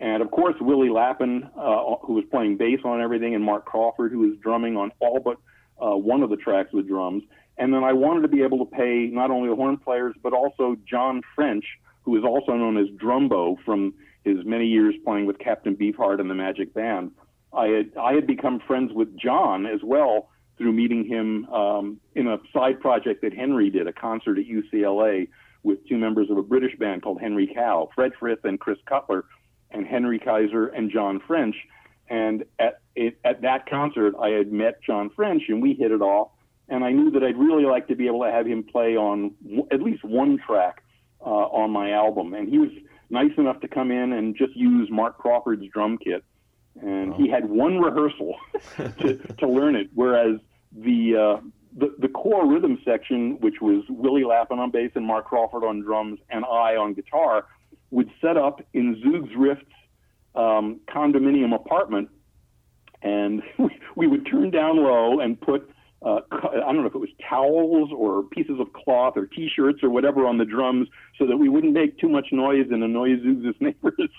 D: and of course Willie Lappin, uh, who was playing bass on everything, and Mark Crawford, who was drumming on all but uh, one of the tracks with drums. And then I wanted to be able to pay not only the horn players but also John French, who is also known as Drumbo from his many years playing with Captain Beefheart and the Magic Band. I had I had become friends with John as well through meeting him um, in a side project that Henry did, a concert at UCLA with two members of a British band called Henry Cow, Fred Frith and Chris Cutler, and Henry Kaiser and John French. And at it, at that concert, I had met John French, and we hit it off. And I knew that I'd really like to be able to have him play on w- at least one track uh, on my album. And he was nice enough to come in and just use Mark Crawford's drum kit. And he had one rehearsal to, to learn it, whereas the, uh, the the core rhythm section, which was Willie Lappin on bass and Mark Crawford on drums and I on guitar, would set up in Zoogz Rift's um, condominium apartment, and we, would turn down low and put uh, I don't know if it was towels or pieces of cloth or T-shirts or whatever on the drums, so that we wouldn't make too much noise and annoy Zoogz' neighbors.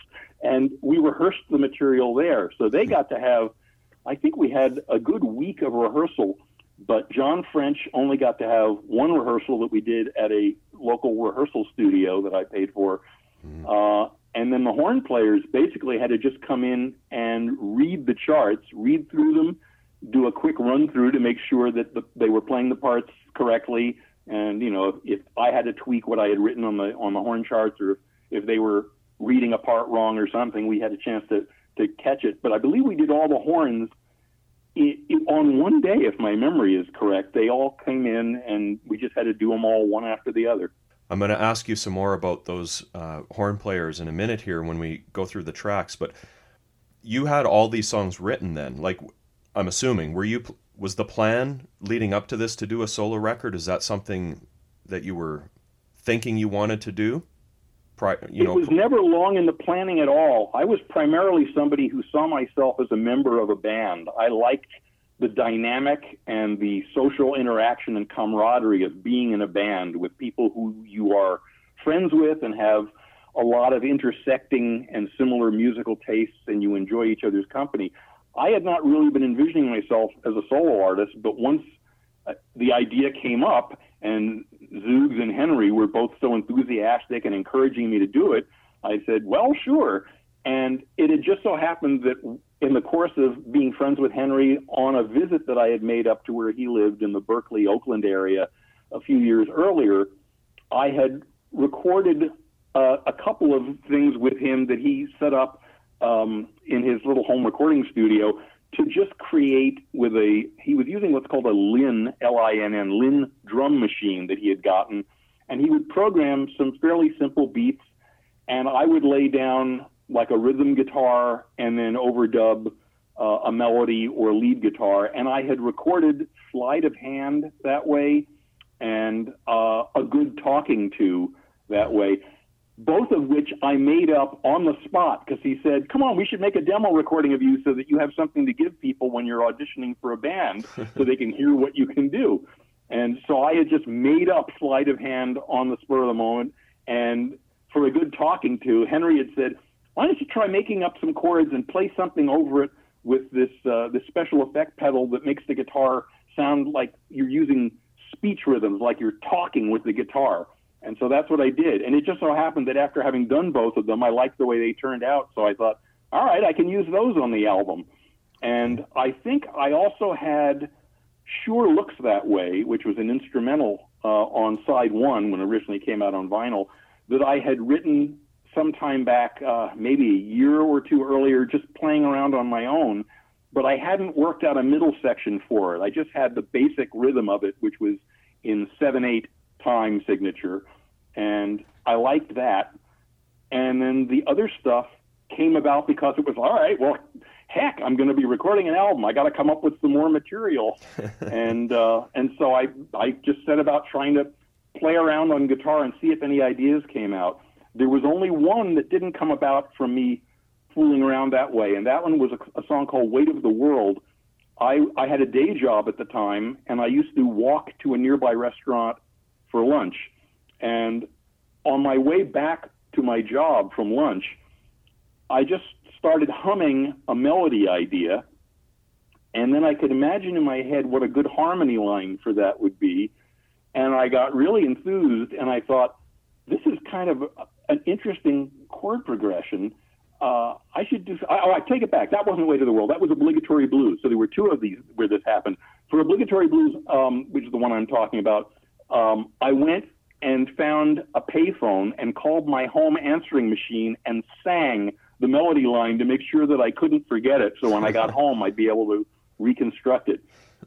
D: And we rehearsed the material there, so they got to have. I think we had a good week of rehearsal, but John French only got to have one rehearsal that we did at a local rehearsal studio that I paid for. Uh, and then the horn players basically had to just come in and read the charts, read through them, do a quick run through to make sure that the, they were playing the parts correctly. And you know, if I had to tweak what I had written on the on the horn charts, or if they were reading a part wrong or something, we had a chance to to catch it. But I believe we did all the horns it, it, on one day, if my memory is correct. They all came in, and we just had to do them all one after the other.
B: I'm going to ask you some more about those uh, horn players in a minute here when we go through the tracks. But you had all these songs written then, like I'm assuming. Were you was the plan leading up to this to do a solo record? Is that something that you were thinking you wanted to do? Pri- you
D: it
B: know,
D: was never long in the planning at all. I was primarily somebody who saw myself as a member of a band. I liked the dynamic and the social interaction and camaraderie of being in a band with people who you are friends with and have a lot of intersecting and similar musical tastes and you enjoy each other's company. I had not really been envisioning myself as a solo artist, but once uh, the idea came up and Zoogz and Henry were both so enthusiastic and encouraging me to do it, I said, well, sure. And it had just so happened that in the course of being friends with Henry on a visit that I had made up to where he lived in the Berkeley, Oakland area a few years earlier, I had recorded uh, a couple of things with him that he set up um, in his little home recording studio to just create with a he was using what's called a Linn L I N N Linn drum machine that he had gotten, and he would program some fairly simple beats, and I would lay down like a rhythm guitar and then overdub uh, a melody or lead guitar, and I had recorded slide of hand that way, and uh, a good talking to that way both of which I made up on the spot because he said, Come on, we should make a demo recording of you so that you have something to give people when you're auditioning for a band so they can hear what you can do. And so I had just made up slide of hand on the spur of the moment. And for a good talking to, Henry had said, Why don't you try making up some chords and play something over it with this, uh, this special effect pedal that makes the guitar sound like you're using speech rhythms, like you're talking with the guitar. And so that's what I did. And it just so happened that after having done both of them, I liked the way they turned out. So I thought, all right, I can use those on the album. And I think I also had Sure Looks That Way, which was an instrumental uh, on side one when it originally came out on vinyl, that I had written sometime back, uh, maybe a year or two earlier, just playing around on my own. But I hadn't worked out a middle section for it. I just had the basic rhythm of it, which was in 7 8 time signature. And I liked that. And then the other stuff came about because it was all right. Well, heck, I'm going to be recording an album. I got to come up with some more material, and uh, and so I I just set about trying to play around on guitar and see if any ideas came out. There was only one that didn't come about from me fooling around that way, and that one was a, a song called "Weight of the World." I I had a day job at the time, and I used to walk to a nearby restaurant for lunch, and on my way back to my job from lunch, I just started humming a melody idea, and then I could imagine in my head what a good harmony line for that would be, and I got really enthused, and I thought, this is kind of an interesting chord progression. Uh, I should do. I, oh, I take it back. That wasn't Weight of the World. That was Obligatory Blues. So there were two of these where this happened. For Obligatory Blues, um, which is the one I'm talking about, um, I went and found a payphone and called my home answering machine and sang the melody line to make sure that I couldn't forget it. So when I got home, I'd be able to reconstruct it.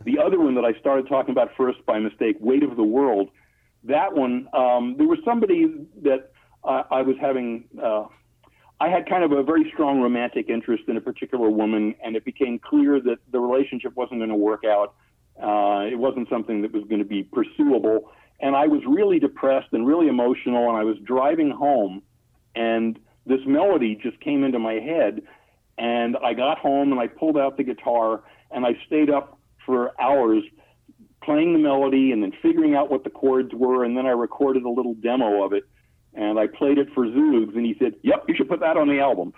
D: The other one that I started talking about first by mistake, Weight of the World, that one, um, there was somebody that uh, I was having. Uh, I had kind of a very strong romantic interest in a particular woman, and it became clear that the relationship wasn't going to work out. Uh, it wasn't something that was going to be pursuable and I was really depressed and really emotional. And I was driving home, and this melody just came into my head. And I got home and I pulled out the guitar and I stayed up for hours playing the melody and then figuring out what the chords were. And then I recorded a little demo of it and I played it for Zoogz. And he said, Yep, you should put that on the album.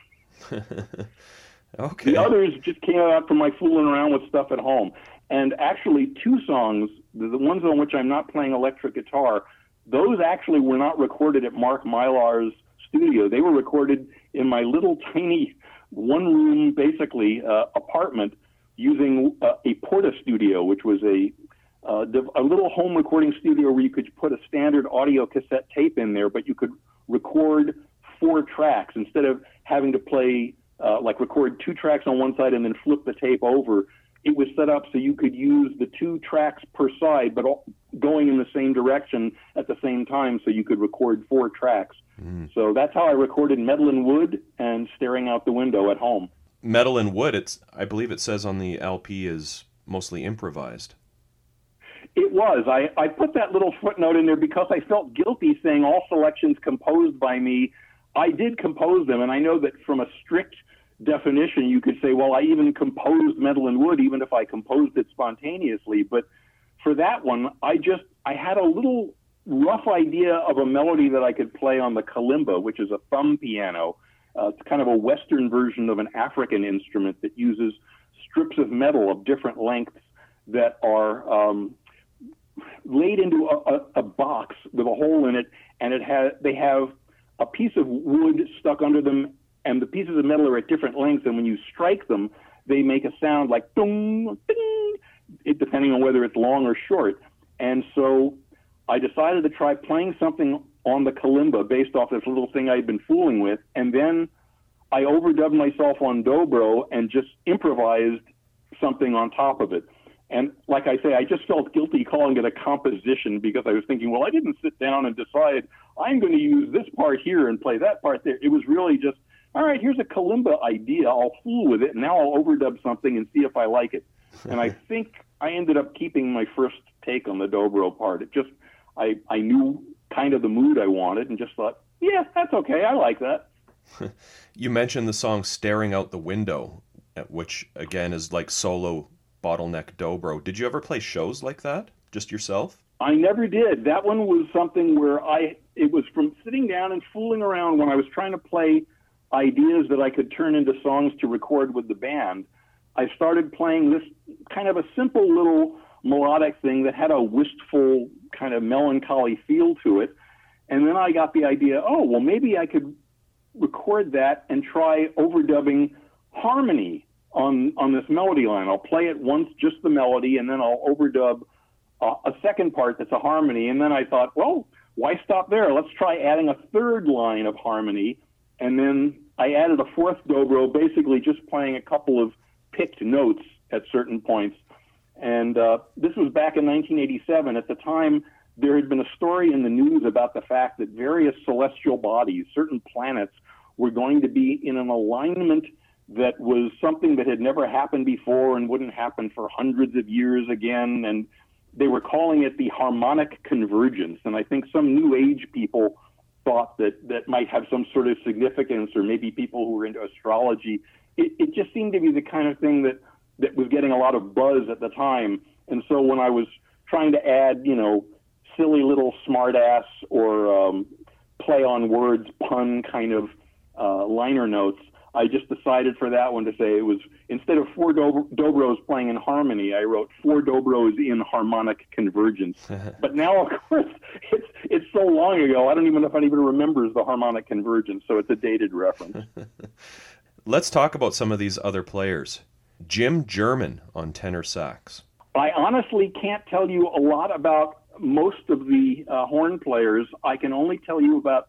B: okay.
D: The others just came out from my fooling around with stuff at home. And actually, two songs, the ones on which I'm not playing electric guitar, those actually were not recorded at Mark Mylar's studio. They were recorded in my little tiny one room, basically, uh, apartment using uh, a Porta Studio, which was a uh, a little home recording studio where you could put a standard audio cassette tape in there, but you could record four tracks instead of having to play uh, like record two tracks on one side and then flip the tape over it was set up so you could use the two tracks per side, but all, going in the same direction at the same time, so you could record four tracks. Mm. So that's how I recorded Metal and Wood and Staring Out the Window at home.
B: Metal and Wood, it's I believe it says on the LP is mostly improvised.
D: It was. I, I put that little footnote in there because I felt guilty saying all selections composed by me. I did compose them, and I know that from a strict definition, you could say, well, I even composed Metal and Wood, even if I composed it spontaneously. But for that one, I just I had a little rough idea of a melody that I could play on the kalimba, which is a thumb piano. Uh, it's kind of a Western version of an African instrument that uses strips of metal of different lengths that are um, laid into a, a, a box with a hole in it, and it has they have a piece of wood stuck under them and the pieces of metal are at different lengths, and when you strike them, they make a sound like ding, ding, it, depending on whether it's long or short. And so I decided to try playing something on the kalimba based off this little thing I'd been fooling with, and then I overdubbed myself on dobro and just improvised something on top of it. And like I say, I just felt guilty calling it a composition because I was thinking, well, I didn't sit down and decide I'm going to use this part here and play that part there. It was really just all right, here's a kalimba idea. I'll fool with it, and now I'll overdub something and see if I like it. and I think I ended up keeping my first take on the dobro part. It just, I, I knew kind of the mood I wanted and just thought, yeah, that's okay. I like that.
B: you mentioned the song Staring Out the Window, which again is like solo bottleneck dobro. Did you ever play shows like that? Just yourself?
D: I never did. That one was something where I, it was from sitting down and fooling around when I was trying to play ideas that I could turn into songs to record with the band, I started playing this kind of a simple little melodic thing that had a wistful kind of melancholy feel to it. And then I got the idea, oh, well, maybe I could record that and try overdubbing harmony on on this melody line. I'll play it once, just the melody, and then I'll overdub a, a second part that's a harmony. And then I thought, well, why stop there? Let's try adding a third line of harmony, and then I added a fourth dobro, basically just playing a couple of picked notes at certain points. And uh, this was back in 1987. At the time, there had been a story in the news about the fact that various celestial bodies, certain planets, were going to be in an alignment that was something that had never happened before and wouldn't happen for hundreds of years again. And they were calling it the harmonic convergence. And I think some New Age people thought that that might have some sort of significance, or maybe people who were into astrology. It, it just seemed to be the kind of thing that that was getting a lot of buzz at the time. And so when I was trying to add, you know, silly little smartass or um, play on words, pun kind of uh, liner notes, I just decided for that one to say it was instead of four dobro- dobros playing in harmony, I wrote four dobros in harmonic convergence. but now, of course, it's it's so long ago, I don't even know if anybody remembers the harmonic convergence, so it's a dated reference.
B: Let's talk about some of these other players. Jim German on tenor sax.
D: I honestly can't tell you a lot about most of the uh, horn players. I can only tell you about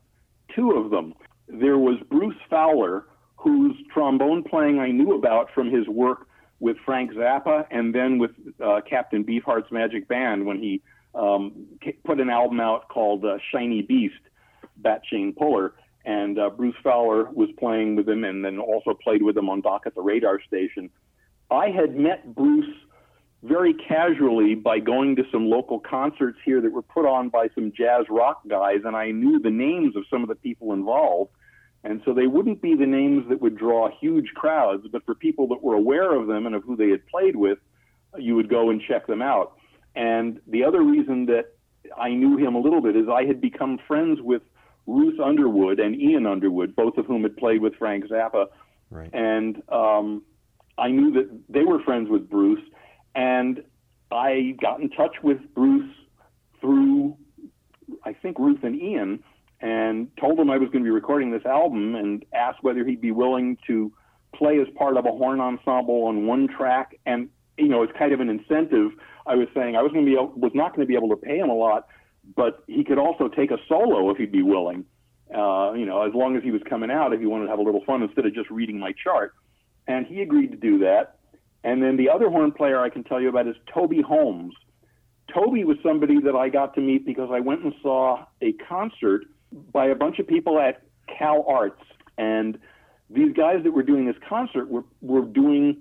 D: two of them. There was Bruce Fowler, whose trombone playing I knew about from his work with Frank Zappa and then with uh, Captain Beefheart's Magic Band when he um, put an album out called uh, Shiny Beast, Bat Chain Puller. And uh, Bruce Fowler was playing with him and then also played with him on Doc at the Radar Station. I had met Bruce very casually by going to some local concerts here that were put on by some jazz rock guys, and I knew the names of some of the people involved. And so they wouldn't be the names that would draw huge crowds, but for people that were aware of them and of who they had played with, you would go and check them out. And the other reason that I knew him a little bit is I had become friends with Ruth Underwood and Ian Underwood, both of whom had played with Frank Zappa.
B: Right.
D: And um, I knew that they were friends with Bruce, and I got in touch with Bruce through, I think, Ruth and Ian, and told him I was going to be recording this album and asked whether he'd be willing to play as part of a horn ensemble on one track. And, you know, it's kind of an incentive. I was saying I was going to be able, was not going to be able to pay him a lot, but he could also take a solo if he'd be willing. Uh, you know, as long as he was coming out, if he wanted to have a little fun instead of just reading my chart and he agreed to do that. And then the other horn player I can tell you about is Toby Holmes. Toby was somebody that I got to meet because I went and saw a concert by a bunch of people at Cal Arts. And these guys that were doing this concert were, were doing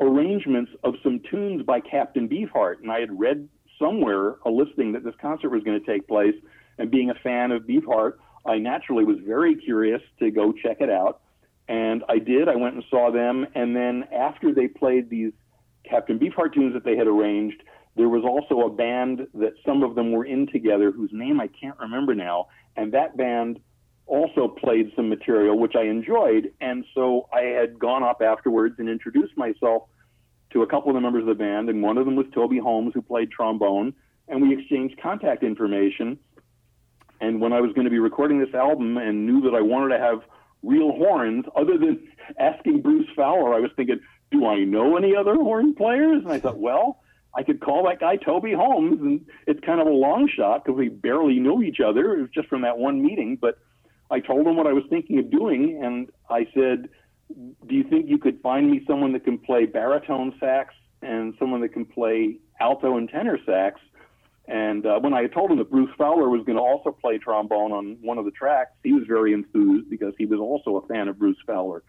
D: arrangements of some tunes by Captain Beefheart. And I had read somewhere a listing that this concert was going to take place. And being a fan of Beefheart, I naturally was very curious to go check it out. And I did. I went and saw them. And then after they played these Captain Beefheart tunes that they had arranged, there was also a band that some of them were in together whose name I can't remember now. And that band also played some material, which I enjoyed. And so I had gone up afterwards and introduced myself to a couple of the members of the band. And one of them was Toby Holmes, who played trombone. And we exchanged contact information. And when I was going to be recording this album and knew that I wanted to have real horns other than asking Bruce Fowler. I was thinking, do I know any other horn players? And I thought, well, I could call that guy Toby Holmes, and it's kind of a long shot because we barely knew each other. It was just from that one meeting. But I told him what I was thinking of doing, and I said, do you think you could find me someone that can play baritone sax and someone that can play alto and tenor sax? And uh, when I told him that Bruce Fowler was going to also play trombone on one of the tracks, he was very enthused because he was also a fan of Bruce Fowler.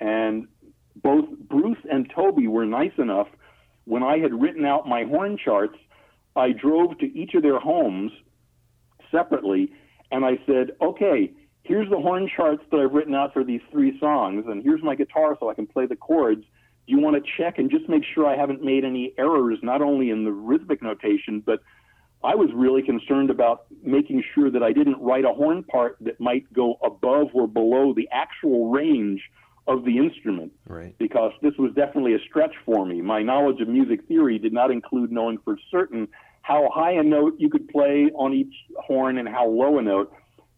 D: And both Bruce and Toby were nice enough. When I had written out my horn charts, I drove to each of their homes separately and I said, okay, here's the horn charts that I've written out for these three songs, and here's my guitar so I can play the chords. Do you want to check and just make sure I haven't made any errors, not only in the rhythmic notation, but I was really concerned about making sure that I didn't write a horn part that might go above or below the actual range of the instrument.
B: Right.
D: Because this was definitely a stretch for me. My knowledge of music theory did not include knowing for certain how high a note you could play on each horn and how low a note.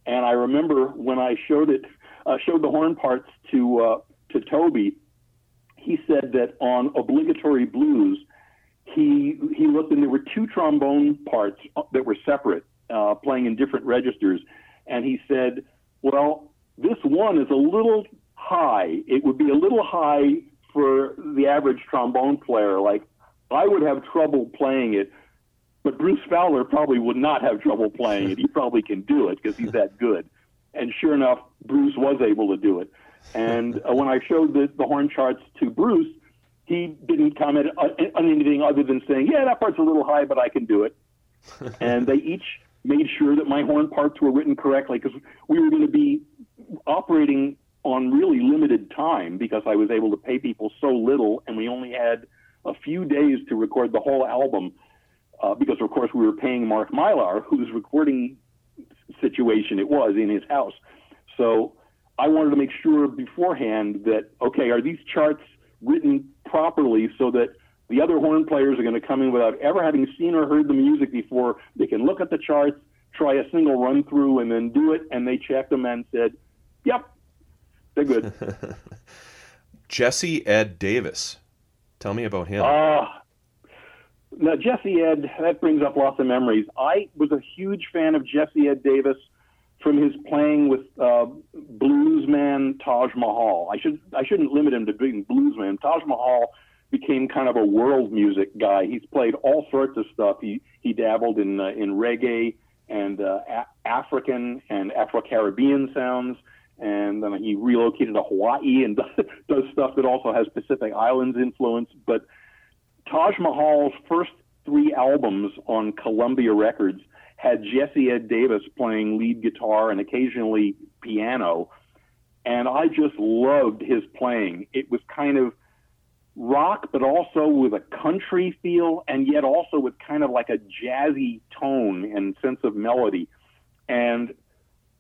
D: And I remember when I showed it, uh, showed the horn parts to uh, to Toby, he said that on obligatory blues, he he looked and there were two trombone parts that were separate, uh, playing in different registers, and he said, "Well, this one is a little high. It would be a little high for the average trombone player. Like I would have trouble playing it." but Bruce Fowler probably would not have trouble playing it. He probably can do it because he's that good. And sure enough, Bruce was able to do it. And uh, when I showed the, the horn charts to Bruce, he didn't comment on anything other than saying, "Yeah, that part's a little high, but I can do it." and they each made sure that my horn parts were written correctly because we were going to be operating on really limited time because I was able to pay people so little, and we only had a few days to record the whole album. Uh, because of course we were paying Mark Mylar, whose recording situation it was in his house. So I wanted to make sure beforehand that okay, are these charts written properly so that the other horn players are going to come in without ever having seen or heard the music before. They can look at the charts, try a single run through, and then do it. And they checked them and said, "Yep, they're good."
B: Jesse Ed Davis, tell me about him.
D: Uh, now Jesse Ed, that brings up lots of memories. I was a huge fan of Jesse Ed Davis from his playing with uh, bluesman Taj Mahal. I should I shouldn't limit him to being bluesman. Taj Mahal became kind of a world music guy. He's played all sorts of stuff. He he dabbled in uh, in reggae and uh, a- African and Afro Caribbean sounds, and then he relocated to Hawaii and does stuff that also has Pacific Islands influence. But Taj Mahal's first three albums on Columbia Records had Jesse Ed Davis playing lead guitar and occasionally piano. And I just loved his playing. It was kind of rock, but also with a country feel, and yet also with kind of like a jazzy tone and sense of melody. And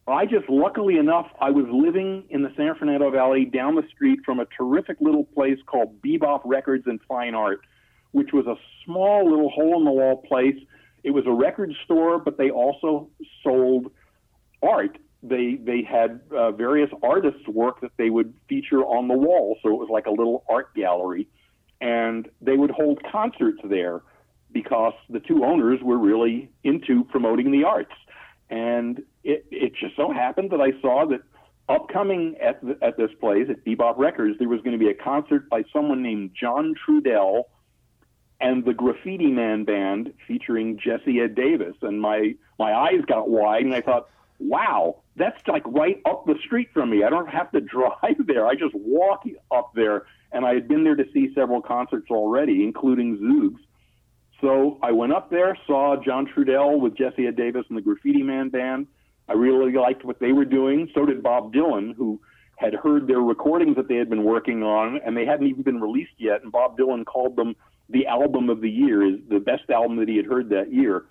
D: I just, luckily enough, I was living in the San Fernando Valley down the street from a terrific little place called Bebop Records and Fine Art, which was a small little hole in the wall place it was a record store, but they also sold art. They they had uh, various artists' work that they would feature on the wall, so it was like a little art gallery, and they would hold concerts there because the two owners were really into promoting the arts. And it, it just so happened that I saw that upcoming at, the, at this place at Bebop Records, there was going to be a concert by someone named John Trudell and the Graffiti Man Band featuring Jesse Ed Davis. And my, my eyes got wide, and I thought, wow, that's like right up the street from me. I don't have to drive there. I just walk up there. And I had been there to see several concerts already, including Zoogz. So I went up there, saw John Trudell with Jesse Ed Davis and the Graffiti Man Band. I really liked what they were doing. So did Bob Dylan, who had heard their recordings that they had been working on, and they hadn't even been released yet. And Bob Dylan called them the album of the year, is the best album that he had heard that year.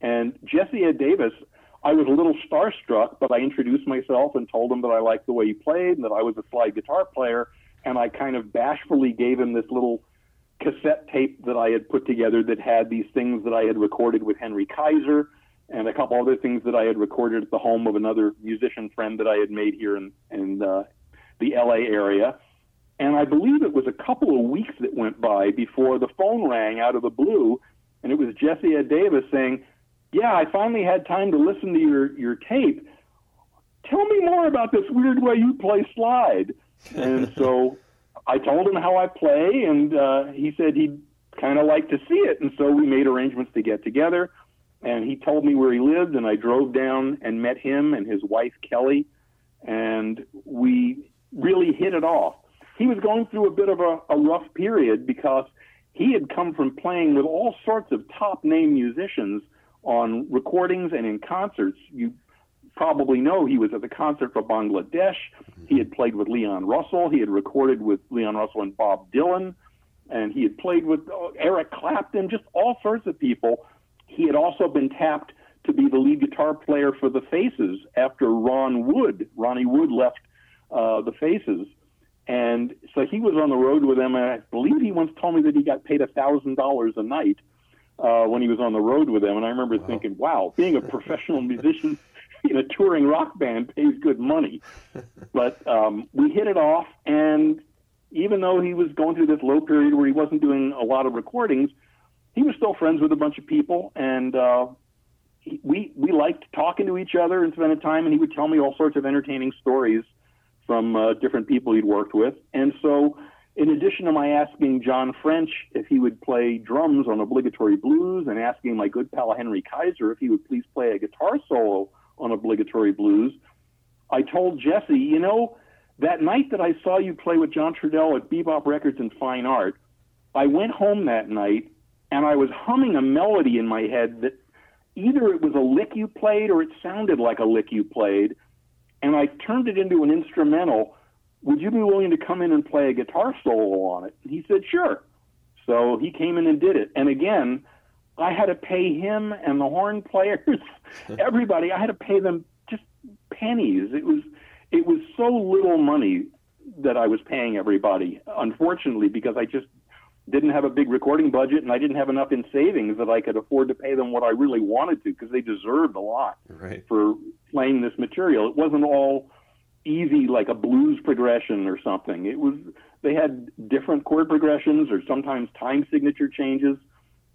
D: And Jesse Ed Davis, I was a little starstruck, but I introduced myself and told him that I liked the way he played and that I was a slide guitar player. And I kind of bashfully gave him this little cassette tape that I had put together that had these things that I had recorded with Henry Kaiser and a couple other things that I had recorded at the home of another musician friend that I had made here in, in uh, the LA area. And I believe it was a couple of weeks that went by before the phone rang out of the blue, and it was Jesse Ed Davis saying, "Yeah, I finally had time to listen to your your tape. Tell me more about this weird way you play slide." And so I told him how I play, and uh, he said he'd kind of like to see it. And so we made arrangements to get together. And he told me where he lived, and I drove down and met him and his wife Kelly, and we really hit it off he was going through a bit of a, a rough period because he had come from playing with all sorts of top name musicians on recordings and in concerts. You probably know he was at the concert for Bangladesh. He had played with Leon Russell. He had recorded with Leon Russell and Bob Dylan. And he had played with uh, Eric Clapton, just all sorts of people. He had also been tapped to be the lead guitar player for the Faces after Ron Wood, Ronnie Wood left uh, the Faces. And so he was on the road with them, and I believe he once told me that he got paid a thousand dollars a night uh, when he was on the road with them. And I remember wow. thinking, wow, being a professional musician in a touring rock band pays good money. but um, we hit it off, and even though he was going through this low period where he wasn't doing a lot of recordings, he was still friends with a bunch of people, and uh, he, we we liked talking to each other and spending time. And he would tell me all sorts of entertaining stories from uh, different people he'd worked with. And so in addition to my asking John French if he would play drums on obligatory blues and asking my good pal Henry Kaiser if he would please play a guitar solo on obligatory blues, I told Jesse, you know, that night that I saw you play with John Trudell at Bebop Records and Fine Art, I went home that night and I was humming a melody in my head that either it was a lick you played or it sounded like a lick you played, and I turned it into an instrumental would you be willing to come in and play a guitar solo on it? And he said, sure. So he came in and did it. And again, I had to pay him and the horn players, everybody. I had to pay them just pennies. It was it was so little money that I was paying everybody. Unfortunately, because I just didn't have a big recording budget and I didn't have enough in savings that I could afford to pay them what I really wanted to because they deserved a lot
B: Right.
D: for playing this material. It wasn't all easy like a blues progression or something. It was they had different chord progressions or sometimes time signature changes.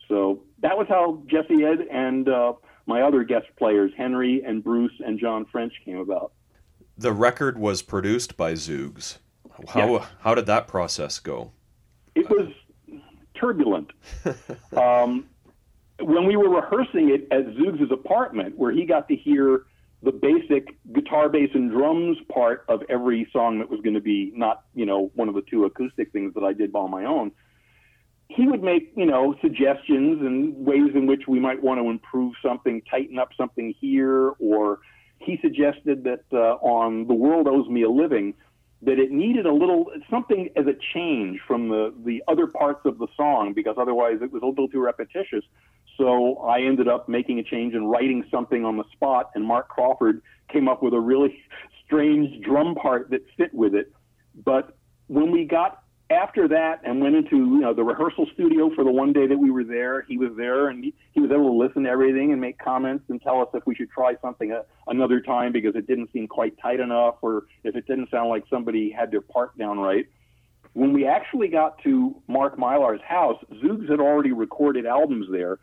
D: So that was how Jesse Ed and uh, my other guest players, Henry and Bruce and John French, came about.
B: The record was produced by Zoogz. How
D: Yeah.
B: how did that process go?
D: It was turbulent. um, when we were rehearsing it at Zoogz' apartment, where he got to hear the basic guitar, bass, and drums part of every song that was going to be not, you know, one of the two acoustic things that I did on my own. He would make, you know, suggestions and ways in which we might want to improve something, tighten up something here, or he suggested that uh, on The World Owes Me a Living, that it needed a little something as a change from the the other parts of the song because otherwise it was a little too repetitious. So I ended up making a change and writing something on the spot, and Mark Crawford came up with a really strange drum part that fit with it. But when we got after that and went into you know the rehearsal studio for the one day that we were there, he was there and he, was able to listen to everything and make comments and tell us if we should try something a, another time because it didn't seem quite tight enough or if it didn't sound like somebody had their part down right. When we actually got to Mark Mylar's house, Zoogz had already recorded albums there,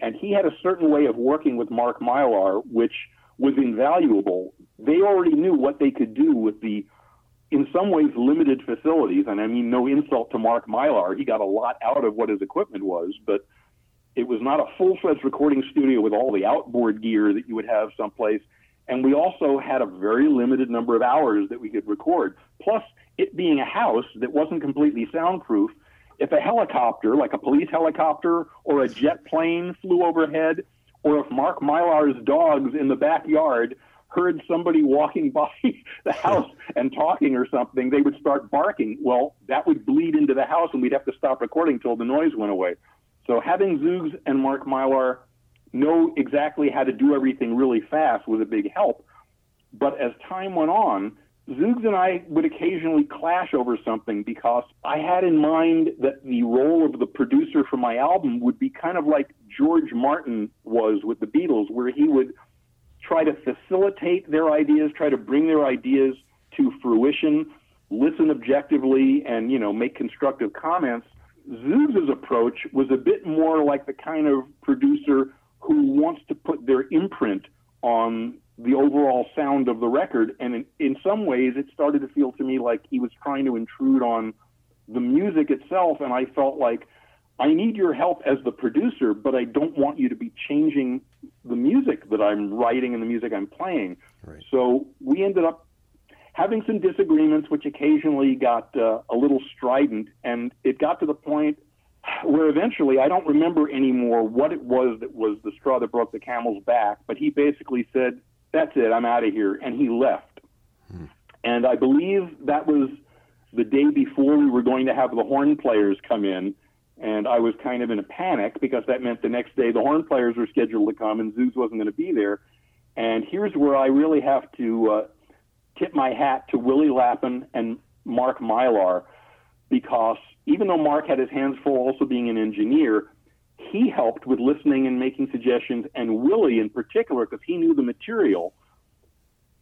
D: and he had a certain way of working with Mark Mylar, which was invaluable. They already knew what they could do with the, in some ways, limited facilities. And I mean, no insult to Mark Mylar. He got a lot out of what his equipment was, but it was not a full fledged recording studio with all the outboard gear that you would have someplace. And we also had a very limited number of hours that we could record. Plus, it being a house that wasn't completely soundproof, if a helicopter, like a police helicopter or a jet plane, flew overhead, or if Mark Mylar's dogs in the backyard heard somebody walking by the house and talking or something, they would start barking. Well, that would bleed into the house, and we'd have to stop recording until the noise went away. So having Zoogz and Mark Mylar know exactly how to do everything really fast was a big help. But as time went on, Zoogz and I would occasionally clash over something because I had in mind that the role of the producer for my album would be kind of like George Martin was with the Beatles, where he would try to facilitate their ideas, try to bring their ideas to fruition, listen objectively, and you know make constructive comments. Zoogz' approach was a bit more like the kind of producer who wants to put their imprint on the overall sound of the record. And in, in some ways, it started to feel to me like he was trying to intrude on the music itself. And I felt like, I need your help as the producer, but I don't want you to be changing the music that I'm writing and the music I'm playing.
B: Right.
D: So we ended up having some disagreements, which occasionally got uh, a little strident. And it got to the point where eventually I don't remember anymore what it was that was the straw that broke the camel's back, but he basically said, That's it, I'm out of here. And he left. And I believe that was the day before we were going to have the horn players come in. And I was kind of in a panic because that meant the next day the horn players were scheduled to come and Zoogz wasn't going to be there. And here's where I really have to uh, tip my hat to Willie Lappin and Mark Mylar because even though Mark had his hands full also being an engineer, he helped with listening and making suggestions. And Willie, in particular, because he knew the material,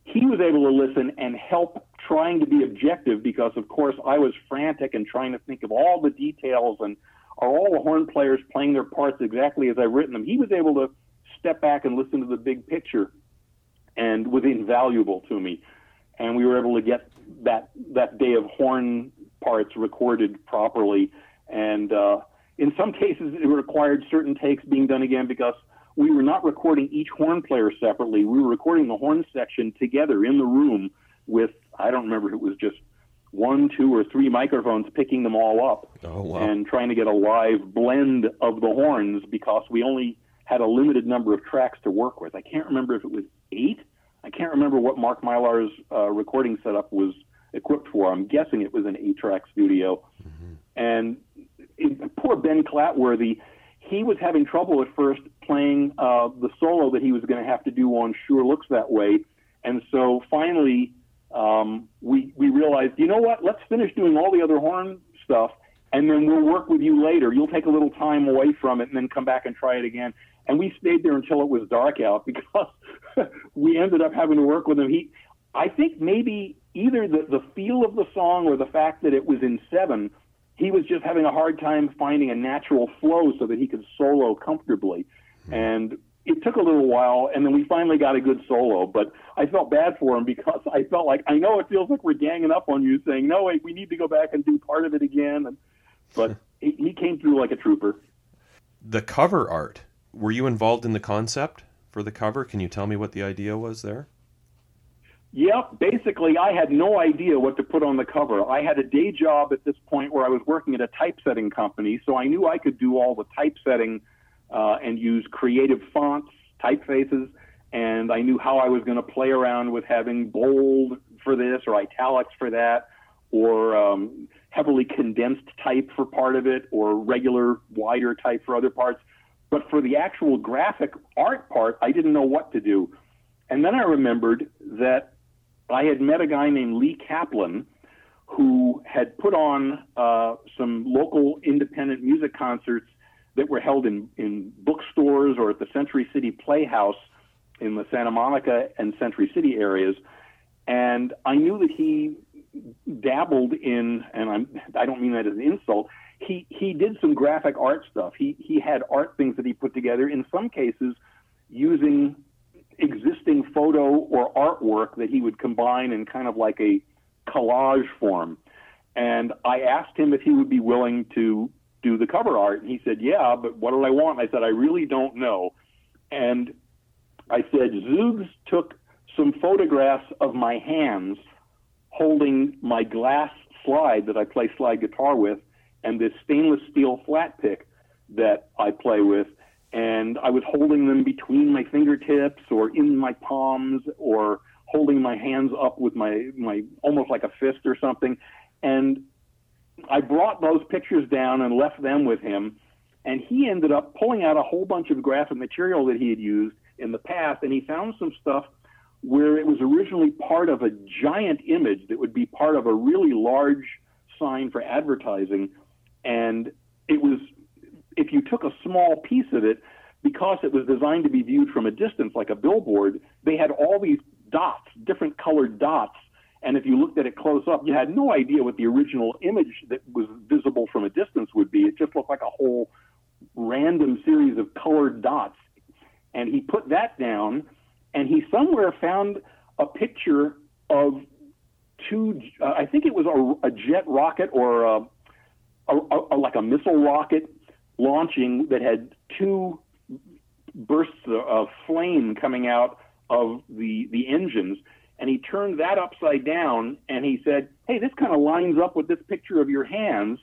D: he was able to listen and help trying to be objective because, of course, I was frantic and trying to think of all the details and are all the horn players playing their parts exactly as I've written them. He was able to step back and listen to the big picture and was invaluable to me. And we were able to get that, that day of horn parts recorded properly. And uh, in some cases, it required certain takes being done again because we were not recording each horn player separately. We were recording the horn section together in the room with, I don't remember it was just one, two, or three microphones picking them all up
B: Oh wow.
D: and trying to get a live blend of the horns because we only had a limited number of tracks to work with. I can't remember if it was eight. I can't remember what Mark Mylar's uh, recording setup was equipped for. I'm guessing it was an eight-track studio. And it, poor Ben Clatworthy, he was having trouble at first playing uh, the solo that he was going to have to do on Sure Looks That Way. And so finally, um, we we realized, you know what? Let's finish doing all the other horn stuff, and then we'll work with you later. You'll take a little time away from it, and then come back and try it again. And we stayed there until it was dark out because we ended up having to work with him. He, I think maybe either the the feel of the song or the fact that it was in seven, he was just having a hard time finding a natural flow so that he could solo comfortably. And it took a little while, and then we finally got a good solo. But I felt bad for him because I felt like I know it feels like we're ganging up on you, saying no, wait, we need to go back and do part of it again. And, but he, he came through like a trooper.
B: the cover art. Were you involved in the concept for the cover? Can you tell me what the idea was there?
D: Yep. Basically, I had no idea what to put on the cover. I had a day job at this point where I was working at a typesetting company, so I knew I could do all the typesetting uh, and use creative fonts, typefaces, and I knew how I was going to play around with having bold for this or italics for that, or um, heavily condensed type for part of it, or regular wider type for other parts. But for the actual graphic art part, I didn't know what to do. And then I remembered that I had met a guy named Lee Kaplan who had put on uh, some local independent music concerts that were held in, in bookstores or at the Century City Playhouse in the Santa Monica and Century City areas. And I knew that he dabbled in, and I'm, I don't mean that as an insult, he, he did some graphic art stuff. He, he had art things that he put together, in some cases using existing photo or artwork that he would combine in kind of like a collage form. And I asked him if he would be willing to do the cover art. And he said, Yeah, but what do I want? I said, I really don't know. And I said, Zoogz took some photographs of my hands holding my glass slide that I play slide guitar with and this stainless steel flat pick that I play with and I was holding them between my fingertips or in my palms or holding my hands up with my my almost like a fist or something and I brought those pictures down and left them with him and he ended up pulling out a whole bunch of graphic material that he had used in the past and he found some stuff where it was originally part of a giant image that would be part of a really large sign for advertising and it was if you took a small piece of it, because it was designed to be viewed from a distance like a billboard, they had all these dots, different colored dots. And if you looked at it close up, you had no idea what the original image that was visible from a distance would be. It just looked like a whole random series of colored dots. And he put that down, and he somewhere found a picture of two, uh, I think it was a, a jet rocket or a, a, a, like a missile rocket launching that had two bursts of flame coming out of the the engines and he turned that upside down and he said hey this kind of lines up with this picture of your hands.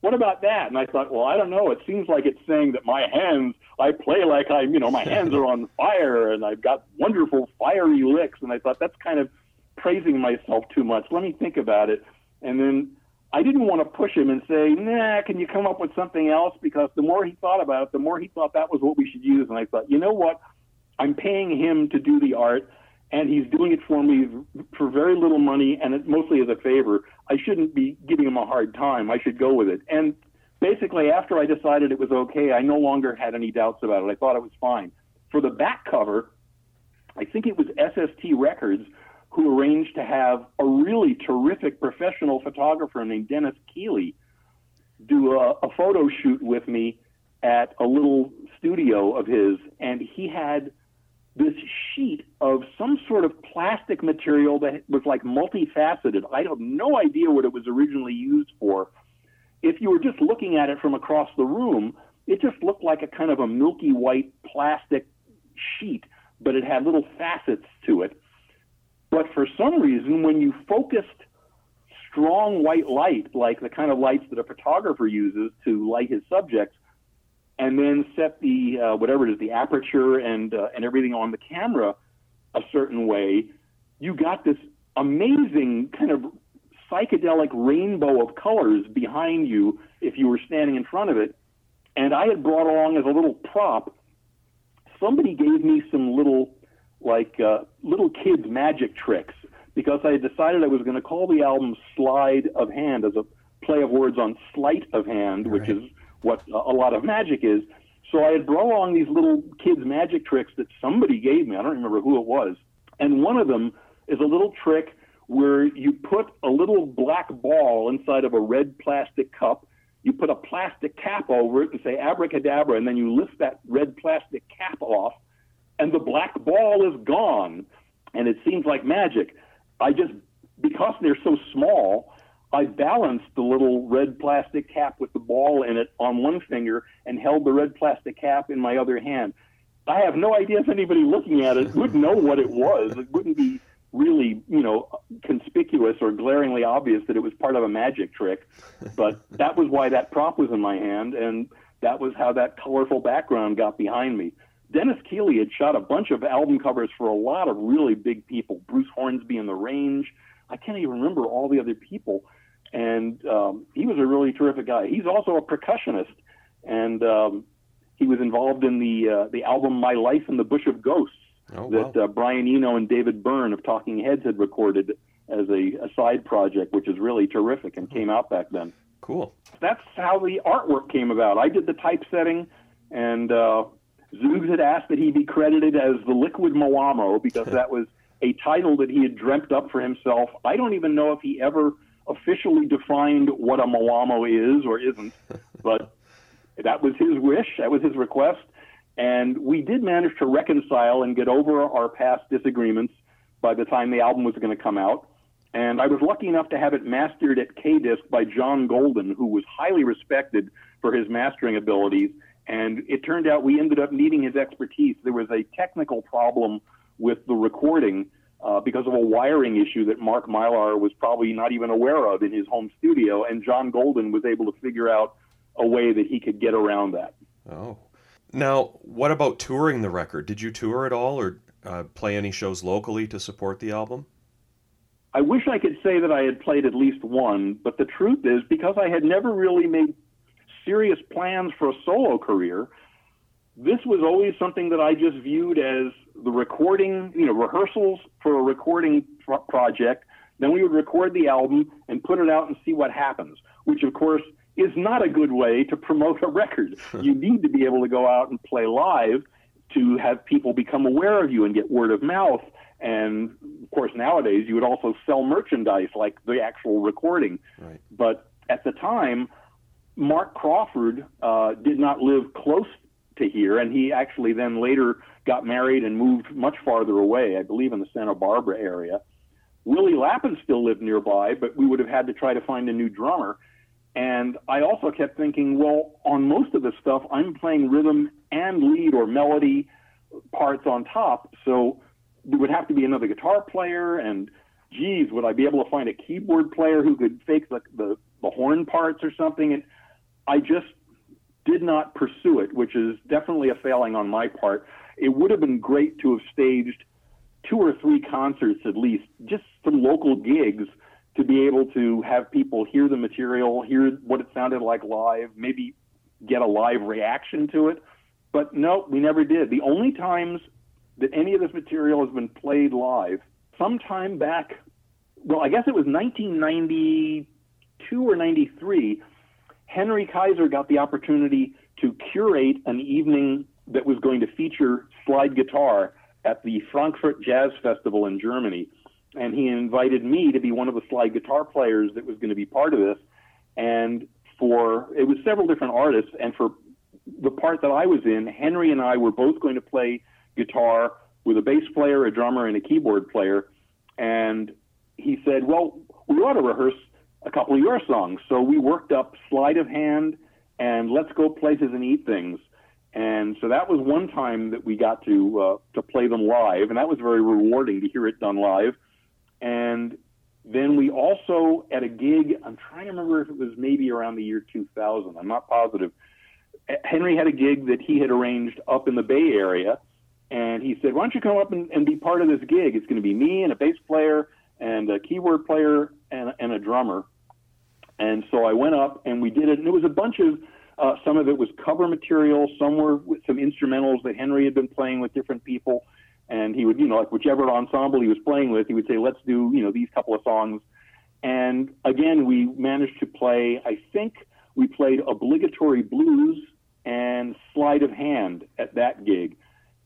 D: What about that? And i thought well i don't know. It seems like it's saying that my hands i play like i'm you know my hands are on fire and i've got wonderful fiery licks. And i thought that's kind of praising myself too much. Let me think about it. And then I didn't want to push him and say, nah, can you come up with something else? Because the more he thought about it, the more he thought that was what we should use. And I thought, you know what? I'm paying him to do the art, and he's doing it for me for very little money and it mostly as a favor. I shouldn't be giving him a hard time. I should go with it. And basically, after I decided it was okay, I no longer had any doubts about it. I thought it was fine. For the back cover, I think it was SST Records who arranged to have a really terrific professional photographer named Dennis Keeley do a, a, photo shoot with me at a little studio of his, and he had this sheet of some sort of plastic material that was like multifaceted. I have no idea what it was originally used for If you were just looking at it from across the room, it just looked like a kind of a milky white plastic sheet, but it had little facets to it. But for some reason, when you focused strong white light, like the kind of lights that a photographer uses to light his subjects, and then set the uh, whatever it is, the aperture and uh, and everything on the camera a certain way, you got this amazing kind of psychedelic rainbow of colors behind you if you were standing in front of it. And I had brought along as a little prop. Somebody gave me some little, like uh, little kids magic tricks because I had decided I was going to call the album "Slide of Hand" as a play of words on sleight of hand, which is what a lot of magic is. So I had brought along these little kids' magic tricks that somebody gave me. I don't remember who it was. And one of them is a little trick where you put a little black ball inside of a red plastic cup. You put a plastic cap over it and say abracadabra, and then you lift that red plastic cap off, and the black ball is gone. And it seems like magic. I just, because they're so small, I balanced the little red plastic cap with the ball in it on one finger and held the red plastic cap in my other hand. I have no idea if anybody looking at it would know what it was. It wouldn't be really, you know, conspicuous or glaringly obvious that it was part of a magic trick. But that was why that prop was in my hand, and that was how that colorful background got behind me. Dennis Keeley had shot a bunch of album covers for a lot of really big people. Bruce Hornsby in the Range. I can't even remember all the other people and um, he was a really terrific guy. He's also a percussionist, and um, he was involved in the uh, the album "My Life in the Bush of Ghosts" oh, that wow. uh, Brian Eno and David Byrne of Talking Heads had recorded as a, a side project, which is really terrific and came out back then.
B: Cool.
D: That's how the artwork came about. I did the typesetting, and uh, Zoogz had asked that he be credited as the Liquid Moamo because that was a title that he had dreamt up for himself. I don't even know if he ever officially defined what a Moamo is or isn't, but that was his wish, that was his request, and we did manage to reconcile and get over our past disagreements by the time the album was going to come out. And I was lucky enough to have it mastered at K-Disc by John Golden, who was highly respected for his mastering abilities. And it turned out we ended up needing his expertise. There was a technical problem with the recording uh, because of a wiring issue that Mark Mylar was probably not even aware of in his home studio, and John Golden was able to figure out a way that he could get around that.
B: Oh. Now, what about touring the record? Did you tour at all or uh, play any shows locally to support the album?
D: I wish I could say that I had played at least one, but the truth is, because I had never really made serious plans for a solo career, this was always something that I just viewed as the recording, you know, rehearsals for a recording pro- project. Then we would record the album and put it out and see what happens, which of course is not a good way to promote a record. you need to be able to go out and play live to have people become aware of you and get word of mouth. And of course, nowadays you would also sell merchandise like the actual recording.
B: Right.
D: But at the time, Mark Crawford uh, did not live close to here, and he actually then later got married and moved much farther away, I believe in the Santa Barbara area. Willie Lappin still lived nearby, but we would have had to try to find a new drummer. And I also kept thinking, well, on most of this stuff, I'm playing rhythm and lead or melody parts on top. So there would have to be another guitar player. And geez, would I be able to find a keyboard player who could fake the, the, the horn parts or something? And I just did not pursue it, which is definitely a failing on my part. It would have been great to have staged two or three concerts at least, just some local gigs to be able to have people hear the material, hear what it sounded like live, maybe get a live reaction to it. But no, we never did. The only times that any of this material has been played live, sometime back, well, I guess it was 1992 or 93 Henry Kaiser got the opportunity to curate an evening that was going to feature slide guitar at the Frankfurt Jazz Festival in Germany. And he invited me to be one of the slide guitar players that was going to be part of this. And for, it was several different artists. And for the part that I was in, Henry and I were both going to play guitar with a bass player, a drummer, and a keyboard player. And he said, Well, we ought to rehearse a couple of your songs. So we worked up Slide of Hand and Let's Go Places and Eat Things. And so that was one time that we got to uh, to play them live, and that was very rewarding to hear it done live. And then we also at a gig, I'm trying to remember if it was maybe around the year 2000. I'm not positive. Henry had a gig that he had arranged up in the Bay Area, and he said, "Why don't you come up and, and be part of this gig? It's going to be me and a bass player and a keyboard player and, and a drummer." And so I went up and we did it, and it was a bunch of uh, some of it was cover material, some were with some instrumentals that Henry had been playing with different people, and he would, you know, like whichever ensemble he was playing with, he would say, "Let's do, you know, these couple of songs." And again, we managed to play. I think we played obligatory blues and slide of hand at that gig.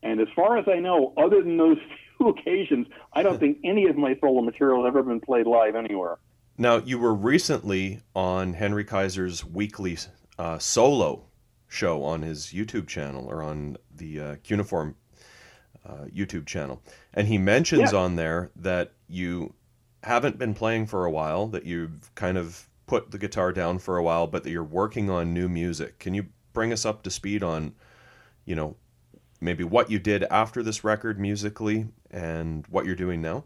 D: And as far as I know, other than those few occasions, I don't think any of my solo material has ever been played live anywhere.
B: Now, you were recently on Henry Kaiser's weekly uh, solo show on his YouTube channel or on the uh, Cuneiform uh, YouTube channel. And he mentions yeah. on there that you haven't been playing for a while, that you've kind of put the guitar down for a while, but that you're working on new music. Can you bring us up to speed on, you know, maybe what you did after this record musically and what you're doing now?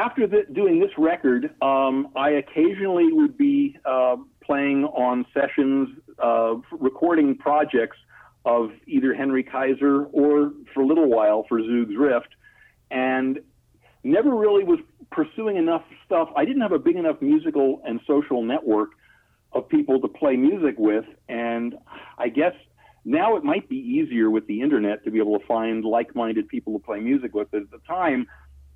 D: After the, doing this record, um, I occasionally would be uh, playing on sessions, uh, recording projects of either Henry Kaiser or, for a little while, for Zoogz Rift, and never really was pursuing enough stuff. I didn't have a big enough musical and social network of people to play music with, and I guess now it might be easier with the internet to be able to find like-minded people to play music with. But at the time,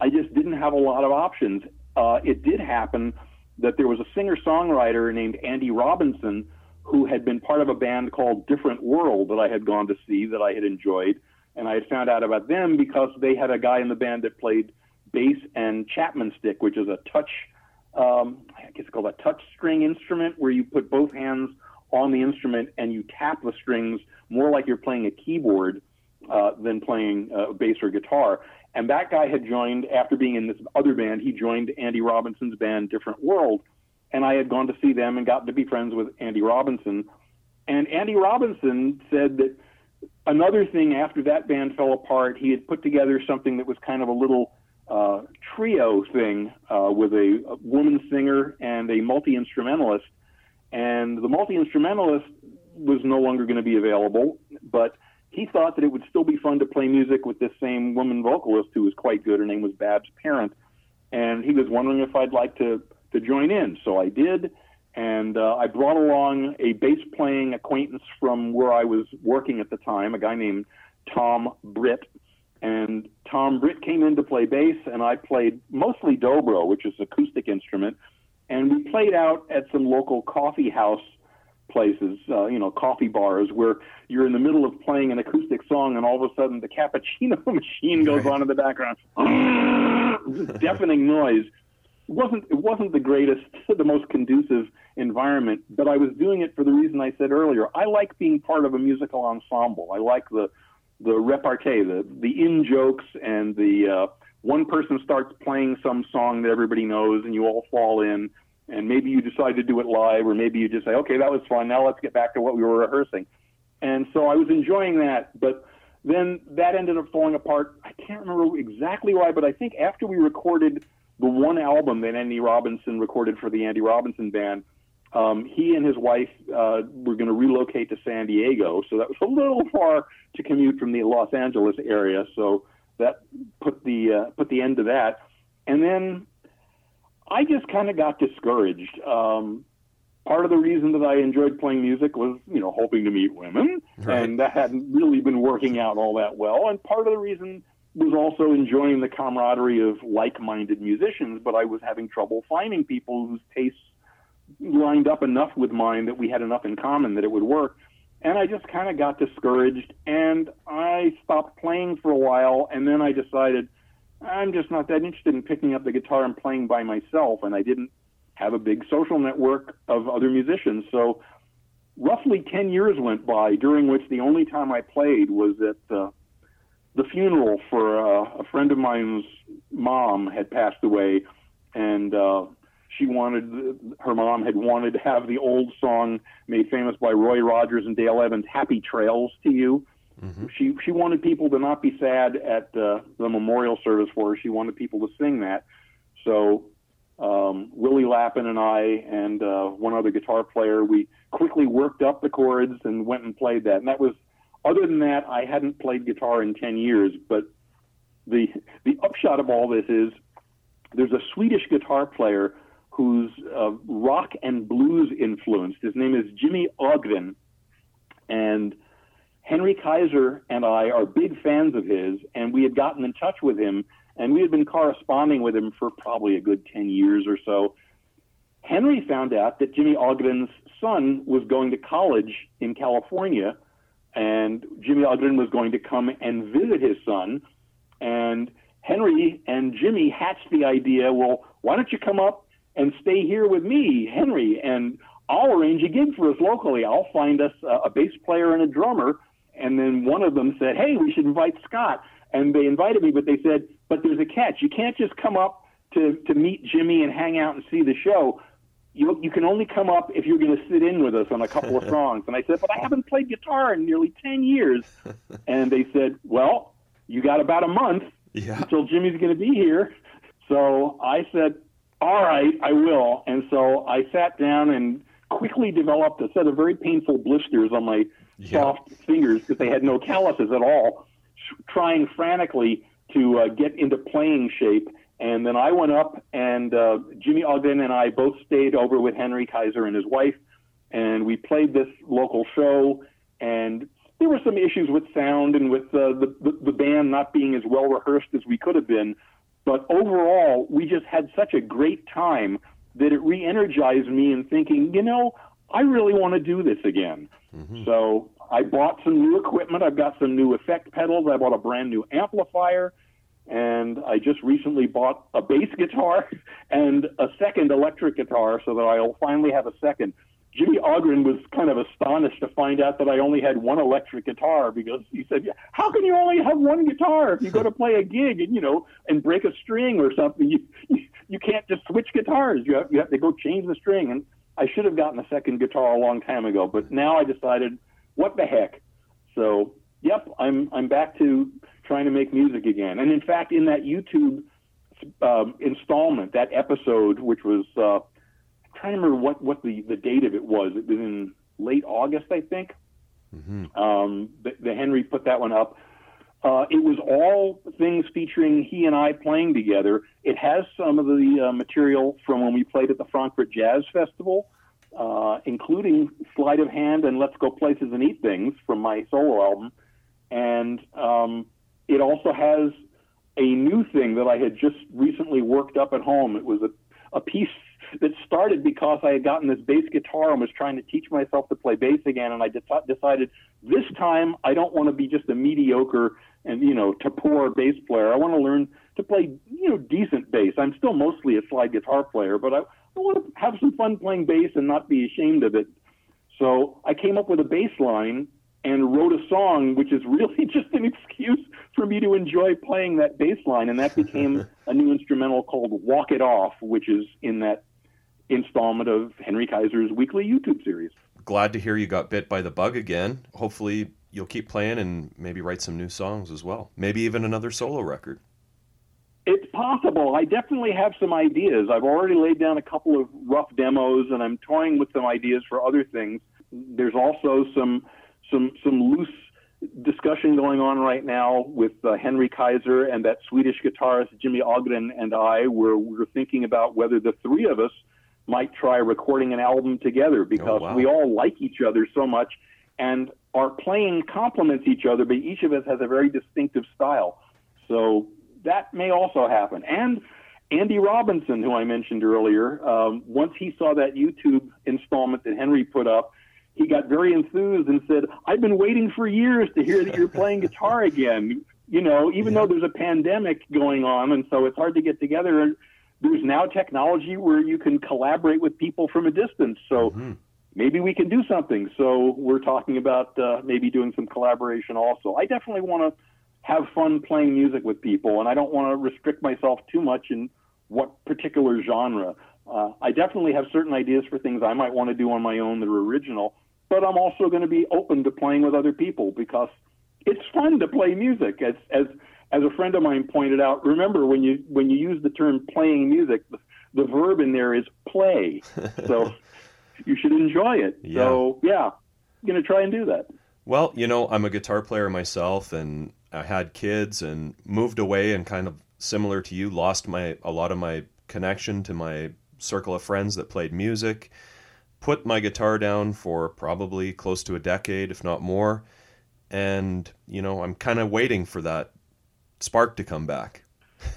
D: I just didn't have a lot of options. Uh, it did happen that there was a singer songwriter named Andy Robinson who had been part of a band called Different World that I had gone to see that I had enjoyed. And I had found out about them because they had a guy in the band that played bass and Chapman stick, which is a touch, um, I guess it's called a touch string instrument where you put both hands on the instrument and you tap the strings more like you're playing a keyboard uh, than playing uh, bass or guitar. And that guy had joined after being in this other band. He joined Andy Robinson's band, Different World, and I had gone to see them and gotten to be friends with Andy Robinson. And Andy Robinson said that another thing after that band fell apart, he had put together something that was kind of a little uh, trio thing uh, with a, a woman singer and a multi instrumentalist. And the multi instrumentalist was no longer going to be available, but he thought that it would still be fun to play music with this same woman vocalist who was quite good. Her name was Babs Parent, and he was wondering if I'd like to to join in. So I did, and uh, I brought along a bass playing acquaintance from where I was working at the time, a guy named Tom Britt. And Tom Britt came in to play bass, and I played mostly dobro, which is an acoustic instrument. And we played out at some local coffee house places, uh, you know, coffee bars where you're in the middle of playing an acoustic song and all of a sudden the cappuccino machine goes on in the background. deafening noise. It wasn't it wasn't the greatest, the most conducive environment, but I was doing it for the reason I said earlier. I like being part of a musical ensemble. I like the the repartee, the the in jokes and the uh, one person starts playing some song that everybody knows and you all fall in and maybe you decide to do it live, or maybe you just say, okay, that was fun. Now let's get back to what we were rehearsing. And so I was enjoying that, but then that ended up falling apart. I can't remember exactly why, but I think after we recorded the one album that Andy Robinson recorded for the Andy Robinson Band, um, he and his wife uh, were going to relocate to San Diego, so that was a little far to commute from the Los Angeles area. So that put the uh, put the end to that. And then I just kind of got discouraged. Um, part of the reason that I enjoyed playing music was, you know, hoping to meet women, right. and that hadn't really been working out all that well. And part of the reason was also enjoying the camaraderie of like-minded musicians, but I was having trouble finding people whose tastes lined up enough with mine that we had enough in common that it would work. And I just kind of got discouraged, and I stopped playing for a while, and then I decided – I'm just not that interested in picking up the guitar and playing by myself, and I didn't have a big social network of other musicians. So roughly 10 years went by, during which the only time I played was at uh, the funeral for uh, a friend of mine's mom had passed away, and uh, she wanted her mom had wanted to have the old song made famous by Roy Rogers and Dale Evans, "Happy Trails to You." Mm-hmm. She she wanted people to not be sad at uh, the memorial service for her. She wanted people to sing that. So um, Willie Lappin and I and uh, one other guitar player, we quickly worked up the chords and went and played that. And that was, other than that, I hadn't played guitar in 10 years. But the the upshot of all this is there's a Swedish guitar player who's uh, rock and blues influenced. His name is Jimmy Ogden, and Henry Kaiser and I are big fans of his, and we had gotten in touch with him, and we had been corresponding with him for probably a good 10 years or so. Henry found out that Jimmy Ogden's son was going to college in California, and Jimmy Ogden was going to come and visit his son. And Henry and Jimmy hatched the idea well, why don't you come up and stay here with me, Henry, and I'll arrange a gig for us locally. I'll find us a, a bass player and a drummer. And then one of them said, hey, we should invite Scott. And they invited me, but they said, but there's a catch. You can't just come up to, to meet Jimmy and hang out and see the show. You, you can only come up if you're going to sit in with us on a couple of songs. And I said, but I haven't played guitar in nearly 10 years. And they said, well, you got about a month yeah. until Jimmy's going to be here. So I said, all right, I will. And so I sat down and quickly developed a set of very painful blisters on my yeah. soft fingers because they had no calluses at all, trying frantically to uh, get into playing shape. And then I went up, and uh, Jimmy Ogden and I both stayed over with Henry Kaiser and his wife, and we played this local show. And there were some issues with sound and with uh, the, the the band not being as well rehearsed as we could have been. But overall, we just had such a great time that it re-energized me in thinking, you know, I really want to do this again. Mm-hmm. So I bought some new equipment. I've got some new effect pedals. I bought a brand new amplifier. And I just recently bought a bass guitar and a second electric guitar so that I'll finally have a second. Jimmy Ogden was kind of astonished to find out that I only had one electric guitar because he said, "How can you only have one guitar if you go to play a gig and you know and break a string or something? You you, you can't just switch guitars. You have you have to go change the string." And I should have gotten a second guitar a long time ago, but now I decided, what the heck? So, yep, I'm I'm back to trying to make music again. And in fact, in that YouTube um, installment, that episode, which was uh, I'm trying to remember what what the the date of it was. It was in late August, I think. Mm-hmm. Um, the, the Henry put that one up. Uh, it was all things featuring he and I playing together. It has some of the uh, material from when we played at the Frankfurt Jazz Festival, uh, including Slide of Hand and Let's Go Places and Eat Things from my solo album. And um, it also has a new thing that I had just recently worked up at home. It was a, a piece that started because I had gotten this bass guitar and was trying to teach myself to play bass again. And I de- decided this time I don't want to be just a mediocre and you know to poor bass player. I want to learn to play you know decent bass. I'm still mostly a slide guitar player, but I, I want to have some fun playing bass and not be ashamed of it. So I came up with a bass line and wrote a song, which is really just an excuse for me to enjoy playing that bass line, and that became a new instrumental called "Walk It Off," which is in that installment of Henry Kaiser's weekly YouTube series.
B: Glad to hear you got bit by the bug again. Hopefully, you'll keep playing and maybe write some new songs as well. Maybe even another solo record.
D: It's possible. I definitely have some ideas. I've already laid down a couple of rough demos, and I'm toying with some ideas for other things. There's also some some some loose discussion going on right now with uh, Henry Kaiser and that Swedish guitarist Jimmy Ogden and I. Where we're thinking about whether the three of us might try recording an album together oh, because oh, wow. we all like each other so much, and our playing complements each other, but each of us has a very distinctive style. So that may also happen. And Andy Robinson, who I mentioned earlier, um, once he saw that YouTube installment that Henry put up, he got very enthused and said, I've been waiting for years to hear that you're playing guitar again. You know, even yeah. though there's a pandemic going on, and so it's hard to get together. There's now technology where you can collaborate with people from a distance. So mm-hmm maybe we can do something. So we're talking about uh, maybe doing some collaboration also. I definitely want to have fun playing music with people, and I don't want to restrict myself too much in what particular genre. Uh, I definitely have certain ideas for things I might want to do on my own that are original, but I'm also going to be open to playing with other people because it's fun to play music. As as as a friend of mine pointed out, remember when you when you use the term playing music, the, the verb in there is play. So you should enjoy it.
B: Yeah.
D: So yeah, I'm going to try and do that.
B: Well, you know, I'm a guitar player myself, and I had kids and moved away, and kind of similar to you, lost my a lot of my connection to my circle of friends that played music. Put my guitar down for probably close to a decade, if not more, and you know, I'm kind of waiting for that spark to come back.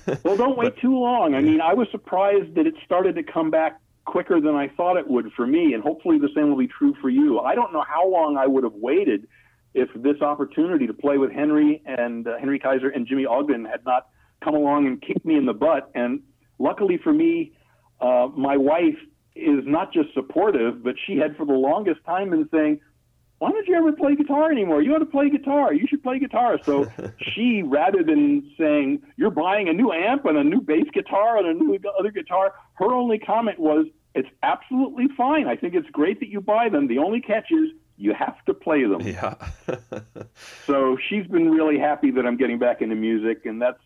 D: Well, don't wait too long. I mean, I was surprised that it started to come back quicker than I thought it would for me, and hopefully the same will be true for you. I don't know how long I would have waited if this opportunity to play with Henry and uh, Henry Kaiser and Jimmy Ogden had not come along and kicked me in the butt. And luckily for me, uh, my wife is not just supportive, but she had for the longest time been saying, why don't you ever play guitar anymore? You ought to play guitar. You should play guitar. So she, rather than saying, you're buying a new amp and a new bass guitar and a new other guitar, her only comment was, it's absolutely fine. I think it's great that you buy them. The only catch is you have to play them.
B: Yeah.
D: So she's been really happy that I'm getting back into music, and that's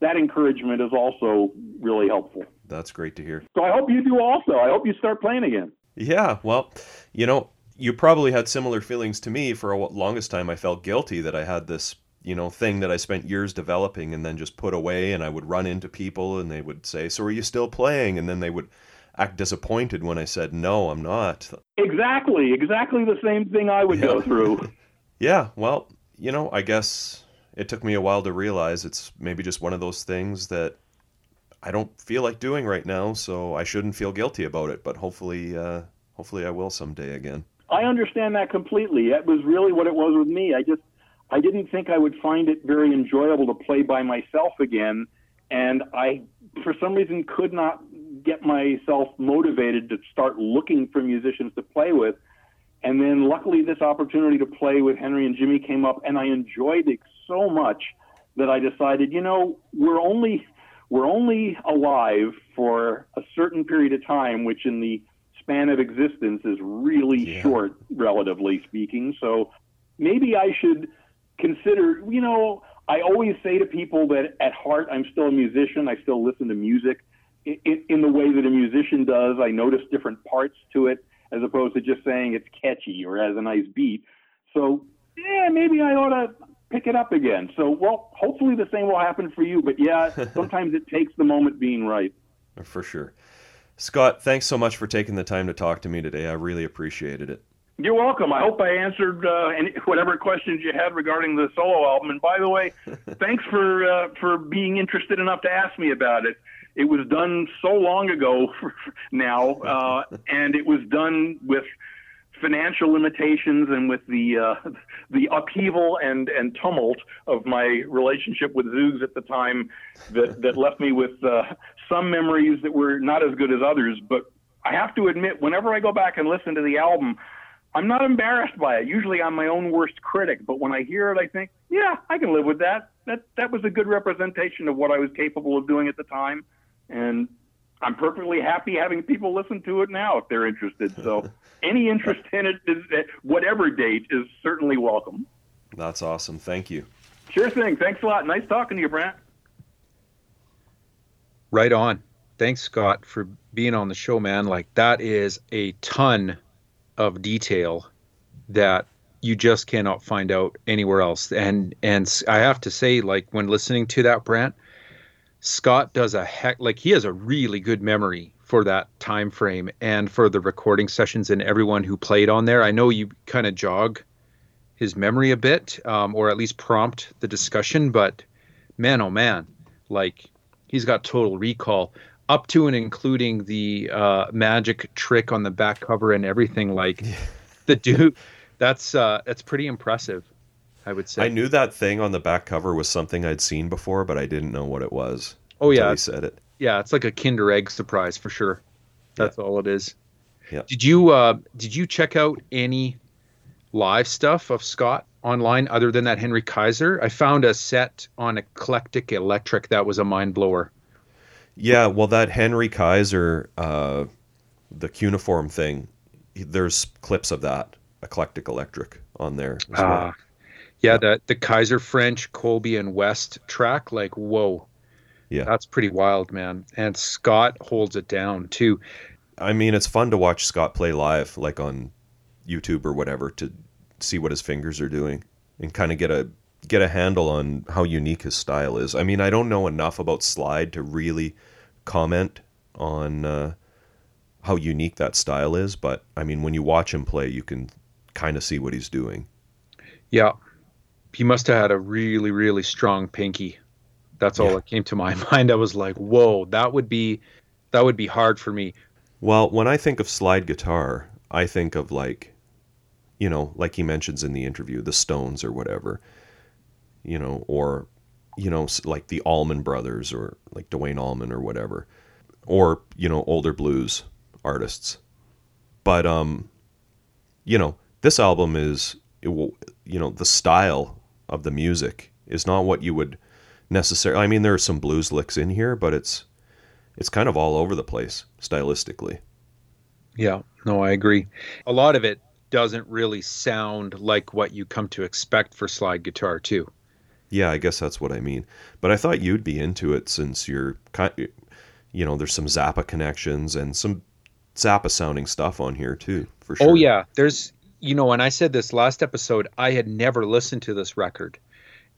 D: that encouragement is also really helpful.
B: That's great to hear.
D: So I hope you do also. I hope you start playing again.
B: Yeah, well, you know, you probably had similar feelings to me for a longest time. I felt guilty that I had this, you know, thing that I spent years developing and then just put away. And I would run into people and they would say, So are you still playing? And then they would act disappointed when I said, No, I'm not.
D: Exactly, exactly the same thing I would go through.
B: Yeah, well, you know, I guess it took me a while to realize it's maybe just one of those things that I don't feel like doing right now, so I shouldn't feel guilty about it. But hopefully, uh, hopefully, I will someday again.
D: I understand that completely. That was really what it was with me. I just I didn't think I would find it very enjoyable to play by myself again, and I for some reason could not get myself motivated to start looking for musicians to play with. And then luckily this opportunity to play with Henry and Jimmy came up and I enjoyed it so much that I decided, you know, we're only we're only alive for a certain period of time, which in the span of existence is really
B: Yeah.
D: short, relatively speaking. So maybe I should consider, you know, I always say to people that at heart I'm still a musician. I still listen to music in, in the way that a musician does. I notice different parts to it as opposed to just saying it's catchy or has a nice beat. So, yeah, maybe I ought to pick it up again. So, well, hopefully the same will happen for you. But yeah, sometimes it takes the moment being right.
B: For sure. Scott, thanks so much for taking the time to talk to me today. I really appreciated it.
D: You're welcome. I hope I answered uh, any, whatever questions you had regarding the solo album. And by the way, thanks for uh, for being interested enough to ask me about it. It was done so long ago now, uh, and it was done with financial limitations and with the uh, the upheaval and and tumult of my relationship with Zoogz at the time that that left me with uh, some memories that were not as good as others. But I have to admit, whenever I go back and listen to the album, I'm not embarrassed by it. Usually, I'm my own worst critic, but when I hear it, I think, yeah, I can live with that. That that was a good representation of what I was capable of doing at the time, and I'm perfectly happy having people listen to it now if they're interested. So, any interest in it, is, at whatever date, is certainly welcome.
B: That's awesome. Thank you.
D: Sure thing. Thanks a lot. Nice talking to you, Brent.
A: Right on. Thanks, Scott, for being on the show, man. Like that is a ton of detail that you just cannot find out anywhere else. And and I have to say, like when listening to that, Brent, Scott does a heck like he has a really good memory for that time frame and for the recording sessions and everyone who played on there. I know you kind of jog his memory a bit, um, or at least prompt the discussion, but man, oh man, like he's got total recall up to and including the uh, magic trick on the back cover and everything. Like the dude, that's uh, that's pretty impressive. I would say.
B: I knew that thing on the back cover was something I'd seen before, but I didn't know what it was.
A: Oh yeah,
B: he said it.
A: yeah, it's like a Kinder Egg surprise for sure. That's all it is.
B: Yeah.
A: Did you uh, did you check out any live stuff of Scott online other than that Henry Kaiser? I found a set on Eclectic Electric that was a mind blower.
B: Yeah, well, that Henry Kaiser, uh, the cuneiform thing, there's clips of that eclectic electric on there. As well.
A: Yeah, the the Kaiser French Colby and West track, like whoa,
B: Yeah.
A: that's pretty wild, man. And Scott holds it down too.
B: I mean, it's fun to watch Scott play live, like on YouTube or whatever, to see what his fingers are doing and kind of get a get a handle on how unique his style is. I mean, I don't know enough about slide to really comment on uh, how unique that style is, but I mean, when you watch him play, you can kind of see what he's doing.
A: Yeah, he must have had a really really strong pinky. That's all
B: Yeah.
A: that came to my mind. I was like, whoa, that would be that would be hard for me.
B: Well, when I think of slide guitar, I think of like, you know, like he mentions in the interview, the Stones or whatever, you know, or, you know, like the Allman Brothers or like Duane Allman or whatever, or, you know, older blues artists. But, um, you know, this album is, it will, you know, the style of the music is not what you would necessarily, I mean, there are some blues licks in here, but it's, it's kind of all over the place stylistically.
A: Yeah, no, I agree. A lot of it doesn't really sound like what you come to expect for slide guitar too.
B: Yeah, I guess that's what I mean. But I thought you'd be into it since you're kind you know, there's some Zappa connections and some Zappa sounding stuff on here too, for oh, sure.
A: Oh yeah, there's you know, and I said this last episode, I had never listened to this record.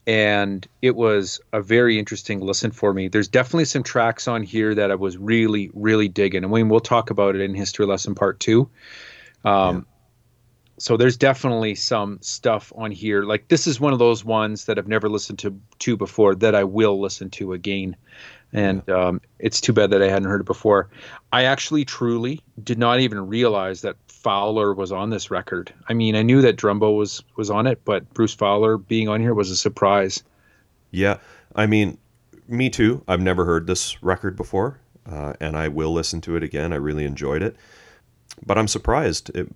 A: And it was a very interesting listen for me. There's definitely some tracks on here that I was really, really digging. And Wayne, we'll talk about it in History Lesson Part Two. Um, So there's definitely some stuff on here. Like this is one of those ones that I've never listened to to before that I will listen to again. And um, it's too bad that I hadn't heard it before. I actually truly did not even realize that Fowler was on this record. I mean, I knew that Drumbo was was on it, but Bruce Fowler being on here was a surprise.
B: Yeah. I mean, me too. I've never heard this record before, uh, and I will listen to it again. I really enjoyed it. But I'm surprised it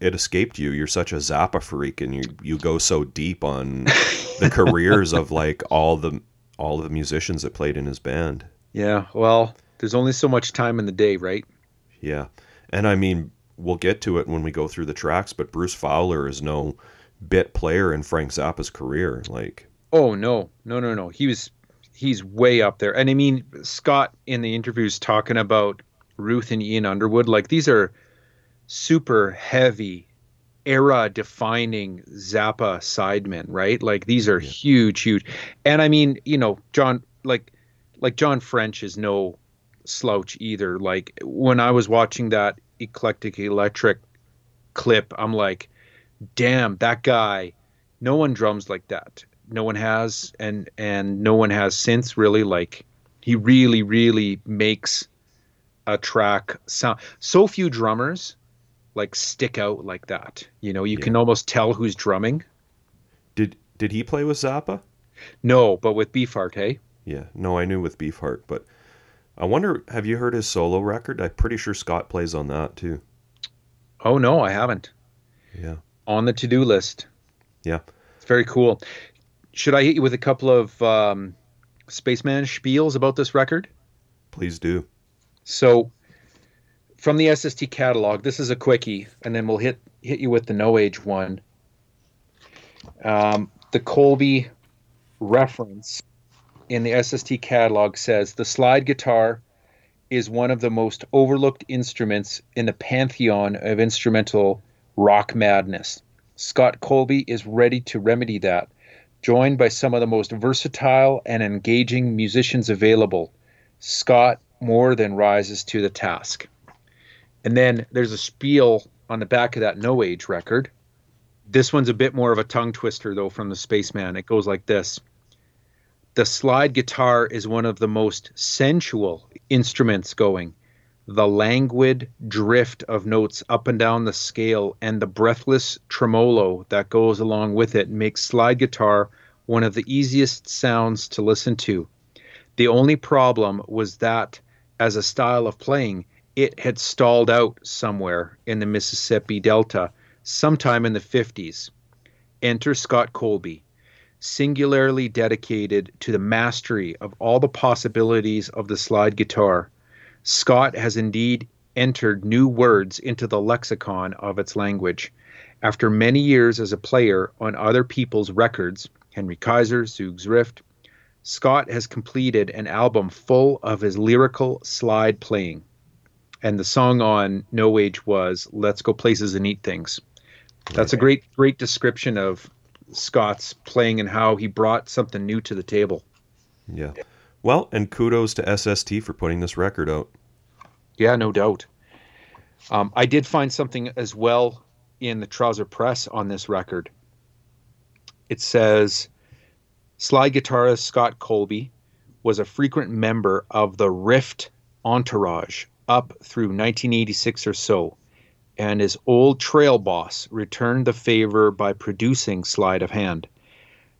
B: it escaped you. You're such a Zappa freak and you you go so deep on the careers of like all the all the musicians that played in his band.
A: Yeah, well, there's only so much time in the day, right?
B: Yeah. And I mean, we'll get to it when we go through the tracks, but Bruce Fowler is no bit player in Frank Zappa's career. Like,
A: Oh no, no, no, no. He was he's way up there. And I mean, Scott in the interviews talking about Ruth and Ian Underwood, like these are super heavy, era defining Zappa sidemen, right? Like these are huge, huge. And I mean, you know, John like like John French is no slouch either. Like when I was watching that eclectic electric clip, I'm like, damn, that guy, no one drums like that. No one has and and no one has since really like he really, really makes a track sound so few drummers like stick out like that. You know, you
B: Yeah.
A: can almost tell who's drumming.
B: did did he play with Zappa?
A: No, but with Beefheart, hey?
B: Yeah. No, I knew with Beefheart, but I wonder, have you heard his solo record? I'm pretty sure Scott plays on that too.
A: Oh no, I haven't.
B: Yeah.
A: On the to-do list.
B: Yeah.
A: It's very cool. Should I hit you with a couple of um, spaceman spiels about this record?
B: Please do.
A: So, from the SST catalog, this is a quickie, and then we'll hit hit you with the No Age one. Um, the Colby reference in the SST catalog says the slide guitar is one of the most overlooked instruments in the pantheon of instrumental rock madness. Scott Colby is ready to remedy that, joined by some of the most versatile and engaging musicians available. Scott more than rises to the task. And then there's a spiel on the back of that No Age record. This one's a bit more of a tongue twister, though, from the Spaceman. It goes like this The slide guitar is one of the most sensual instruments going. The languid drift of notes up and down the scale and the breathless tremolo that goes along with it makes slide guitar one of the easiest sounds to listen to. The only problem was that, as a style of playing, it had stalled out somewhere in the Mississippi Delta sometime in the 50s. Enter Scott Colby. Singularly dedicated to the mastery of all the possibilities of the slide guitar, Scott has indeed entered new words into the lexicon of its language. After many years as a player on other people's records, Henry Kaiser, Zoogz Rift, Scott has completed an album full of his lyrical slide playing. And the song on No Age was Let's Go Places and Eat Things. That's a great, great description of Scott's playing and how he brought something new to the table.
B: Yeah. Well, and kudos to SST for putting this record out.
A: Yeah, no doubt. Um, I did find something as well in the trouser press on this record. It says slide guitarist Scott Colby was a frequent member of the Rift entourage up through 1986 or so, and his old trail boss returned the favor by producing Slide of Hand.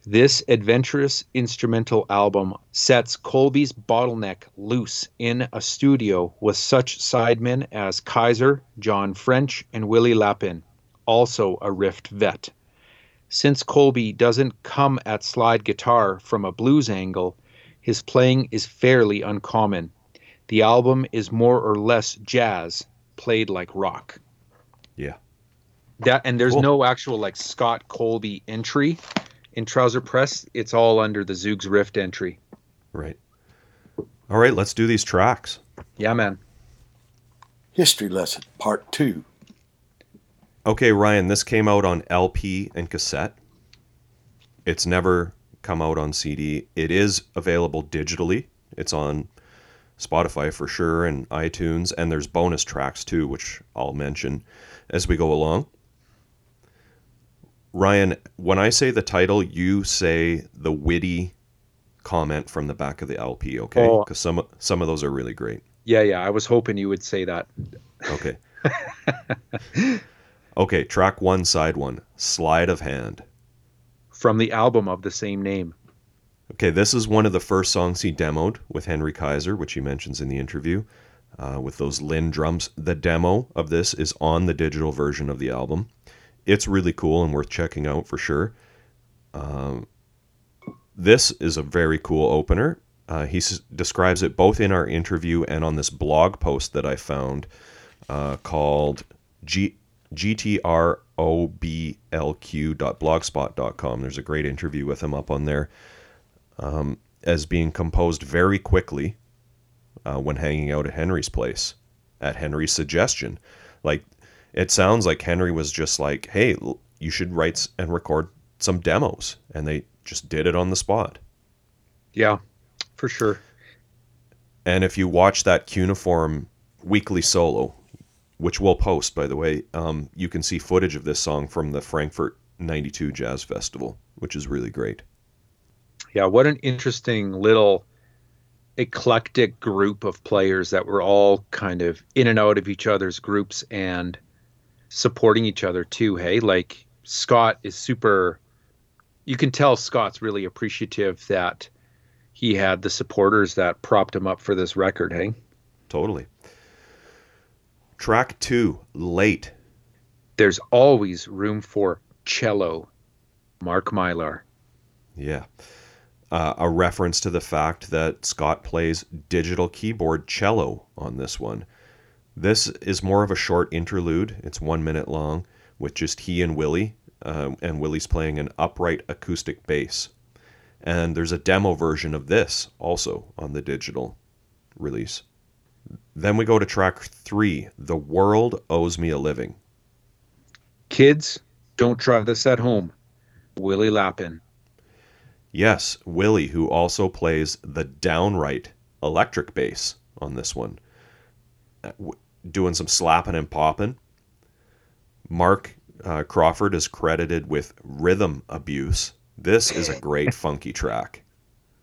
A: This adventurous instrumental album sets Colby's bottleneck loose in a studio with such sidemen as Kaiser, John French, and Willie Lapin, also a Rift vet. Since Colby doesn't come at slide guitar from a blues angle, his playing is fairly uncommon. The album is more or less jazz, played like rock.
B: Yeah.
A: That and there's
B: Cool.
A: no actual like Scott Colby entry in Trouser Press. It's all under the Zoogz Rift entry.
B: Right. All right, let's do these tracks.
A: Yeah, man.
C: History Lesson, Part 2.
B: Okay, Ryan, this came out on LP and cassette. It's never come out on CD. It is available digitally. It's on Spotify for sure and iTunes, and there's bonus tracks too, which I'll mention as we go along. Ryan, when I say the title, you say the witty comment from the back of the LP, okay?
A: Oh.
B: Because some some of those are really great.
A: Yeah, yeah. I was hoping you would say that.
B: Okay. okay, track one, side one, Slide of Hand.
A: From the album of the same name.
B: Okay, this is one of the first songs he demoed with Henry Kaiser, which he mentions in the interview, uh, with those Linn drums. The demo of this is on the digital version of the album. It's really cool and worth checking out for sure. Um, this is a very cool opener. Uh, he s- describes it both in our interview and on this blog post that I found uh, called G- gtroblq.blogspot.com. There's a great interview with him up on there um, as being composed very quickly uh, when hanging out at Henry's place at Henry's suggestion. Like, it sounds like Henry was just like, hey, you should write and record some demos. And they just did it on the spot.
A: Yeah, for sure.
B: And if you watch that cuneiform weekly solo, which we'll post, by the way, um, you can see footage of this song from the Frankfurt 92 Jazz Festival, which is really great.
A: Yeah, what an interesting little eclectic group of players that were all kind of in and out of each other's groups and supporting each other too. Hey, like Scott is super. You can tell Scott's really appreciative that he had the supporters that propped him up for this record. Hey,
B: Totally. Track two, Late.
A: there's always room for cello. Mark Mylar.
B: Yeah. Uh, a reference to the fact that Scott plays digital keyboard cello on this one. This is more of a short interlude. It's one minute long with just he and Willie, uh, and Willie's playing an upright acoustic bass. And there's a demo version of this also on the digital release. Then we go to track three The World Owes Me a Living.
A: Kids, don't try this at home. Willie Lapin.
B: Yes, Willie, who also plays the downright electric bass on this one, Uh, doing some slapping and popping. Mark uh, Crawford is credited with rhythm abuse. This is a great funky track.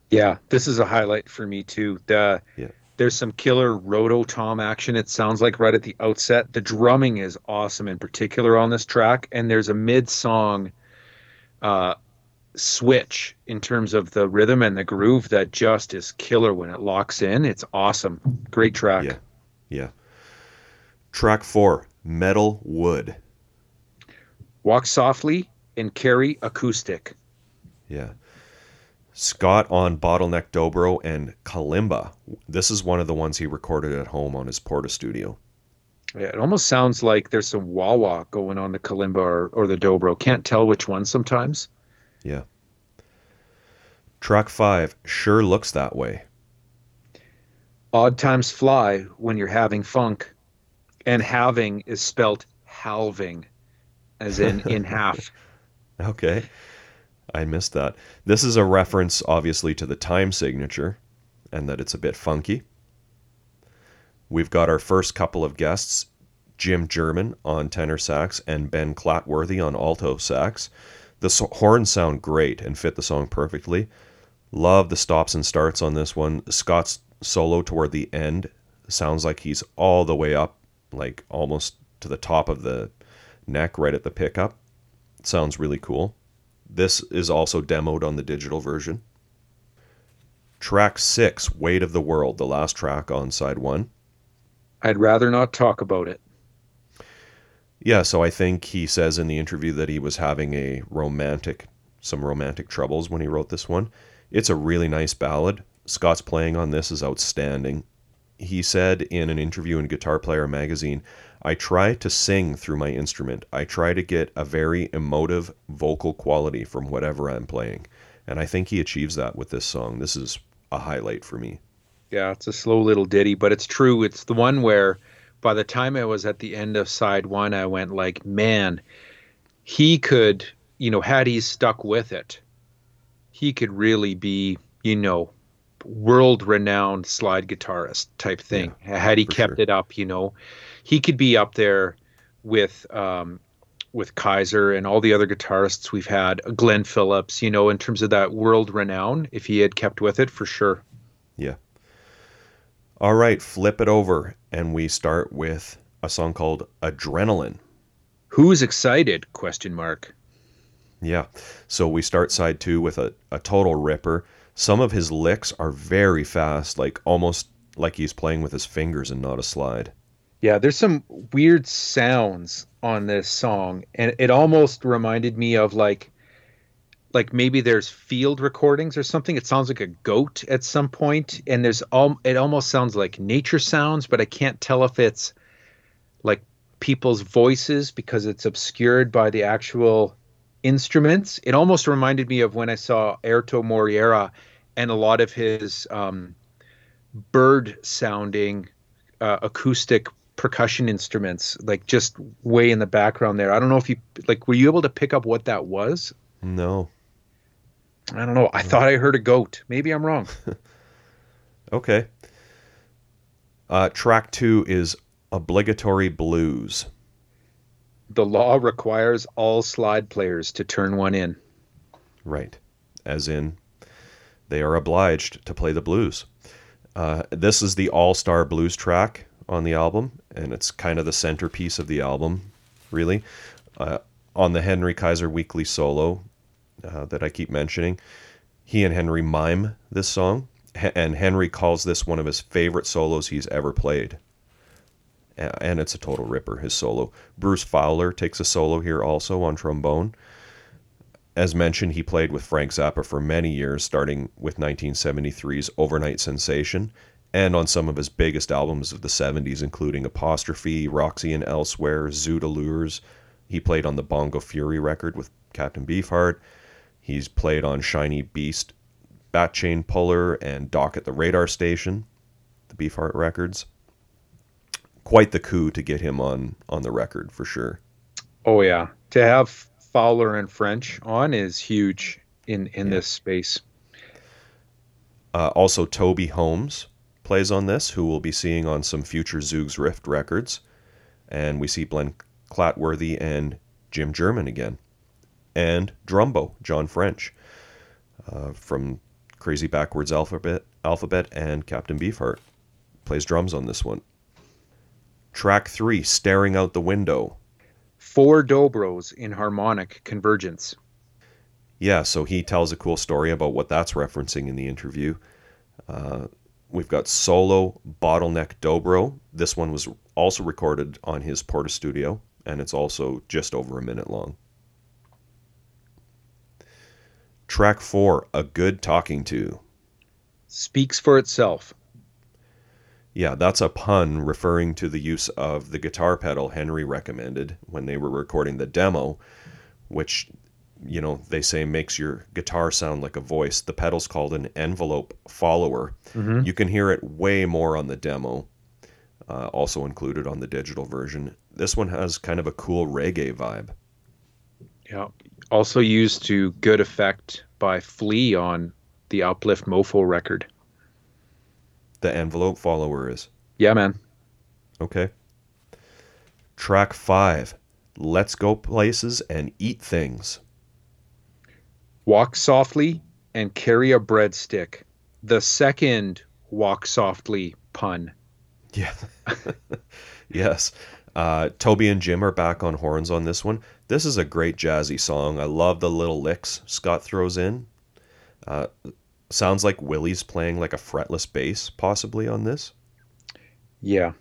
A: Yeah, this is a highlight for me too. The
B: Yeah.
A: there's some killer roto tom action. It sounds like right at the outset. The drumming is awesome in particular on this track, and there's a mid song uh, switch in terms of the rhythm and the groove that just is killer when it locks in. It's awesome. Great track.
B: Yeah. Yeah. Track four, Metal Wood.
A: Walk softly and carry acoustic.
B: Yeah. Scott on Bottleneck Dobro and Kalimba. This is one of the ones he recorded at home on his Portastudio.
A: Yeah, it almost sounds like there's some wah wah going on the kalimba or, or the dobro. Can't tell which one sometimes.
B: Yeah. Track five sure looks that way.
A: Odd times fly when you're having funk, and halving is spelt halving, as in in half.
B: Okay. I missed that. This is a reference, obviously, to the time signature and that it's a bit funky. We've got our first couple of guests Jim German on tenor sax and Ben Clatworthy on alto sax. The so- horns sound great and fit the song perfectly. Love the stops and starts on this one. Scott's solo toward the end sounds like he's all the way up, like almost to the top of the neck, right at the pickup. Sounds really cool. This is also demoed on the digital version. Track six, Weight of the World, the last track on side one.
A: I'd rather not talk about it.
B: Yeah, so I think he says in the interview that he was having a romantic, some romantic troubles when he wrote this one. It's a really nice ballad. Scott's playing on this is outstanding. He said in an interview in Guitar Player magazine, I try to sing through my instrument. I try to get a very emotive vocal quality from whatever I'm playing. And I think he achieves that with this song. This is a highlight for me.
A: Yeah, it's a slow little ditty, but it's true. It's the one where by the time I was at the end of side one, I went like, man, he could, you know, had he stuck with it, he could really be, you know, world renowned slide guitarist type thing. Yeah, had he kept sure. it up, you know, he could be up there with um, with Kaiser and all the other guitarists we've had, Glenn Phillips, you know, in terms of that world renown, if he had kept with it for sure.
B: Yeah. All right, flip it over and we start with a song called Adrenaline.
A: Who's excited? Question mark.
B: Yeah. So we start side 2 with a, a total ripper. Some of his licks are very fast, like almost like he's playing with his fingers and not a slide.
A: Yeah, there's some weird sounds on this song, and it almost reminded me of like like maybe there's field recordings or something. It sounds like a goat at some point, and there's all it almost sounds like nature sounds, but I can't tell if it's like people's voices because it's obscured by the actual instruments. It almost reminded me of when I saw Airto Moreira and a lot of his um, bird sounding uh, acoustic percussion instruments like just way in the background there. I don't know if you like were you able to pick up what that was?
B: No.
A: I don't know. I thought I heard a goat. Maybe I'm wrong.
B: okay. Uh, track 2 is obligatory blues.
A: The law requires all slide players to turn one in.
B: Right. As in they are obliged to play the blues. Uh, this is the all-star blues track on the album, and it's kind of the centerpiece of the album, really. Uh, on the Henry Kaiser Weekly solo uh, that I keep mentioning, he and Henry mime this song, and Henry calls this one of his favorite solos he's ever played. And it's a total ripper, his solo. Bruce Fowler takes a solo here also on trombone. As mentioned, he played with Frank Zappa for many years, starting with 1973's Over-Nite Sensation and on some of his biggest albums of the 70s, including Apostrophe, Roxy and Elsewhere, Zoot Allures. He played on the Bongo Fury record with Captain Beefheart. He's played on Shiny Beast, Bat Chain Puller, and Doc at the Radar Station, the Beefheart records. Quite the coup to get him on on the record for sure.
A: Oh yeah, to have Fowler and French on is huge in in yeah. this space.
B: Uh, also, Toby Holmes plays on this, who we'll be seeing on some future Zoogz Rift records. And we see Glenn Clatworthy and Jim German again. And Drumbo, John French, uh, from Crazy Backwards Alphabet, Alphabet and Captain Beefheart. Plays drums on this one. Track three, Staring Out the Window.
A: Four dobros in harmonic convergence.
B: Yeah, so he tells a cool story about what that's referencing in the interview. Uh, We've got solo bottleneck dobro. This one was also recorded on his Portastudio, and it's also just over a minute long. Track four, A Good Talking To.
A: Speaks for itself.
B: Yeah, that's a pun referring to the use of the guitar pedal Henry recommended when they were recording the demo, which, you know, they say makes your guitar sound like a voice. The pedal's called an envelope follower.
A: Mhm.
B: You can hear it way more on the demo, uh, also included on the digital version. This one has kind of a cool reggae vibe.
A: Yeah. Also used to good effect by Flea on the Uplift Mofo record.
B: The envelope follower is.
A: Yeah, man.
B: Okay. Track five, Let's Go Places and Eat Things.
A: Walk softly and carry a breadstick. The second walk softly pun.
B: Yeah. yes. Uh, Toby and Jim are back on horns on this one. This is a great jazzy song. I love the little licks Scott throws in. Uh, sounds like Willie's playing like a fretless bass, possibly on this.
A: Yeah.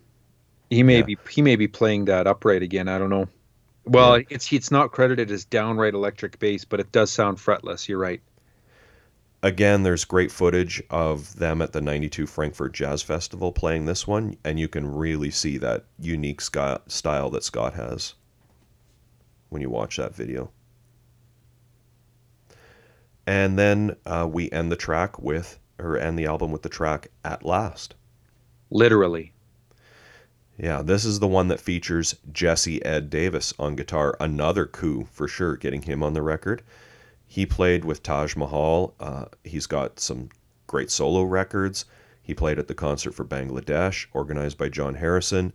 A: He may
B: Yeah.
A: be he may be playing that upright again. I don't know. Well, it's it's not credited as downright electric bass, but it does sound fretless. You're right.
B: Again, there's great footage of them at the 92 Frankfurt Jazz Festival playing this one, and you can really see that unique Scott style that Scott has when you watch that video. And then uh, we end the track with, or end the album with the track At Last.
A: Literally.
B: Yeah, this is the one that features Jesse Ed Davis on guitar. Another coup for sure, getting him on the record. He played with Taj Mahal. Uh, he's got some great solo records. He played at the concert for Bangladesh, organized by John Harrison,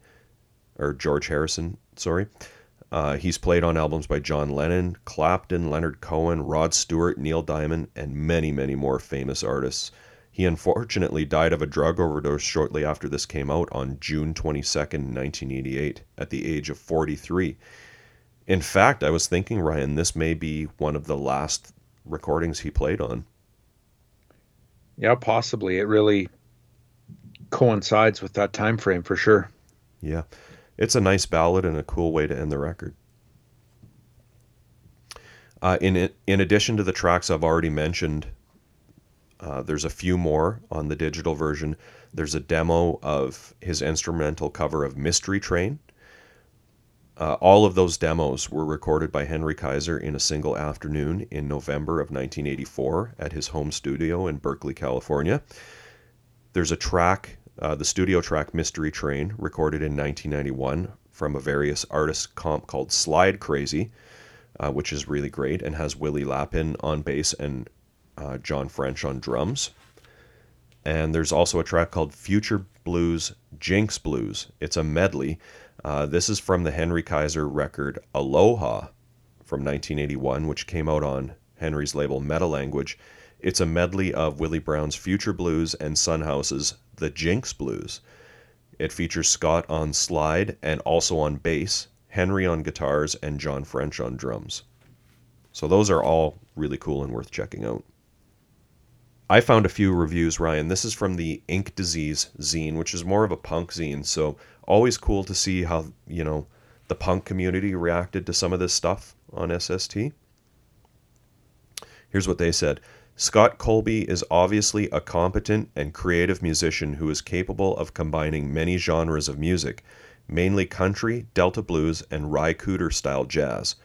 B: or George Harrison, sorry. Uh, he's played on albums by John Lennon, Clapton, Leonard Cohen, Rod Stewart, Neil Diamond, and many, many more famous artists. He unfortunately died of a drug overdose shortly after this came out on June 22nd, 1988, at the age of 43. In fact, I was thinking, Ryan, this may be one of the last recordings he played on.
A: Yeah, possibly. It really coincides with that time frame for sure.
B: Yeah. It's a nice ballad and a cool way to end the record. Uh, in in addition to the tracks I've already mentioned, uh, there's a few more on the digital version. There's a demo of his instrumental cover of Mystery Train. Uh, all of those demos were recorded by Henry Kaiser in a single afternoon in November of 1984 at his home studio in Berkeley, California. There's a track, uh, the studio track Mystery Train, recorded in 1991 from a various artist comp called Slide Crazy, uh, which is really great and has Willie Lapin on bass and uh, John French on drums. And there's also a track called Future Blues Jinx Blues. It's a medley. Uh, this is from the Henry Kaiser record Aloha from 1981, which came out on Henry's label Metalanguage. It's a medley of Willie Brown's Future Blues and Son House's The Jinx Blues. It features Scott on slide and also on bass, Henry on guitars, and John French on drums. So those are all really cool and worth checking out. I found a few reviews, Ryan. This is from the Ink Disease zine, which is more of a punk zine. So always cool to see how, you know, the punk community reacted to some of this stuff on SST. Here's what they said Scott Colby is obviously a competent and creative musician who is capable of combining many genres of music, mainly country, Delta blues, and Ry Cooder style jazz.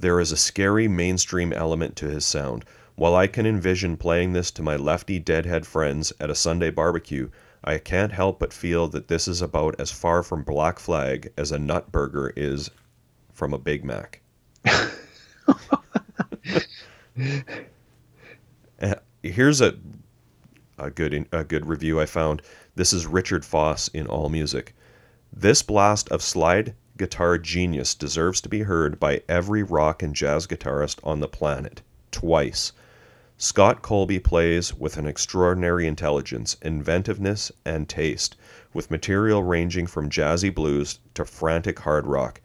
B: There is a scary mainstream element to his sound. While I can envision playing this to my lefty deadhead friends at a Sunday barbecue, I can't help but feel that this is about as far from Black Flag as a nut burger is from a Big Mac. Here's a a good a good review I found. This is Richard Foss in All Music. This blast of slide guitar genius deserves to be heard by every rock and jazz guitarist on the planet twice. Scott Colby plays with an extraordinary intelligence, inventiveness, and taste, with material ranging from jazzy blues to frantic hard rock.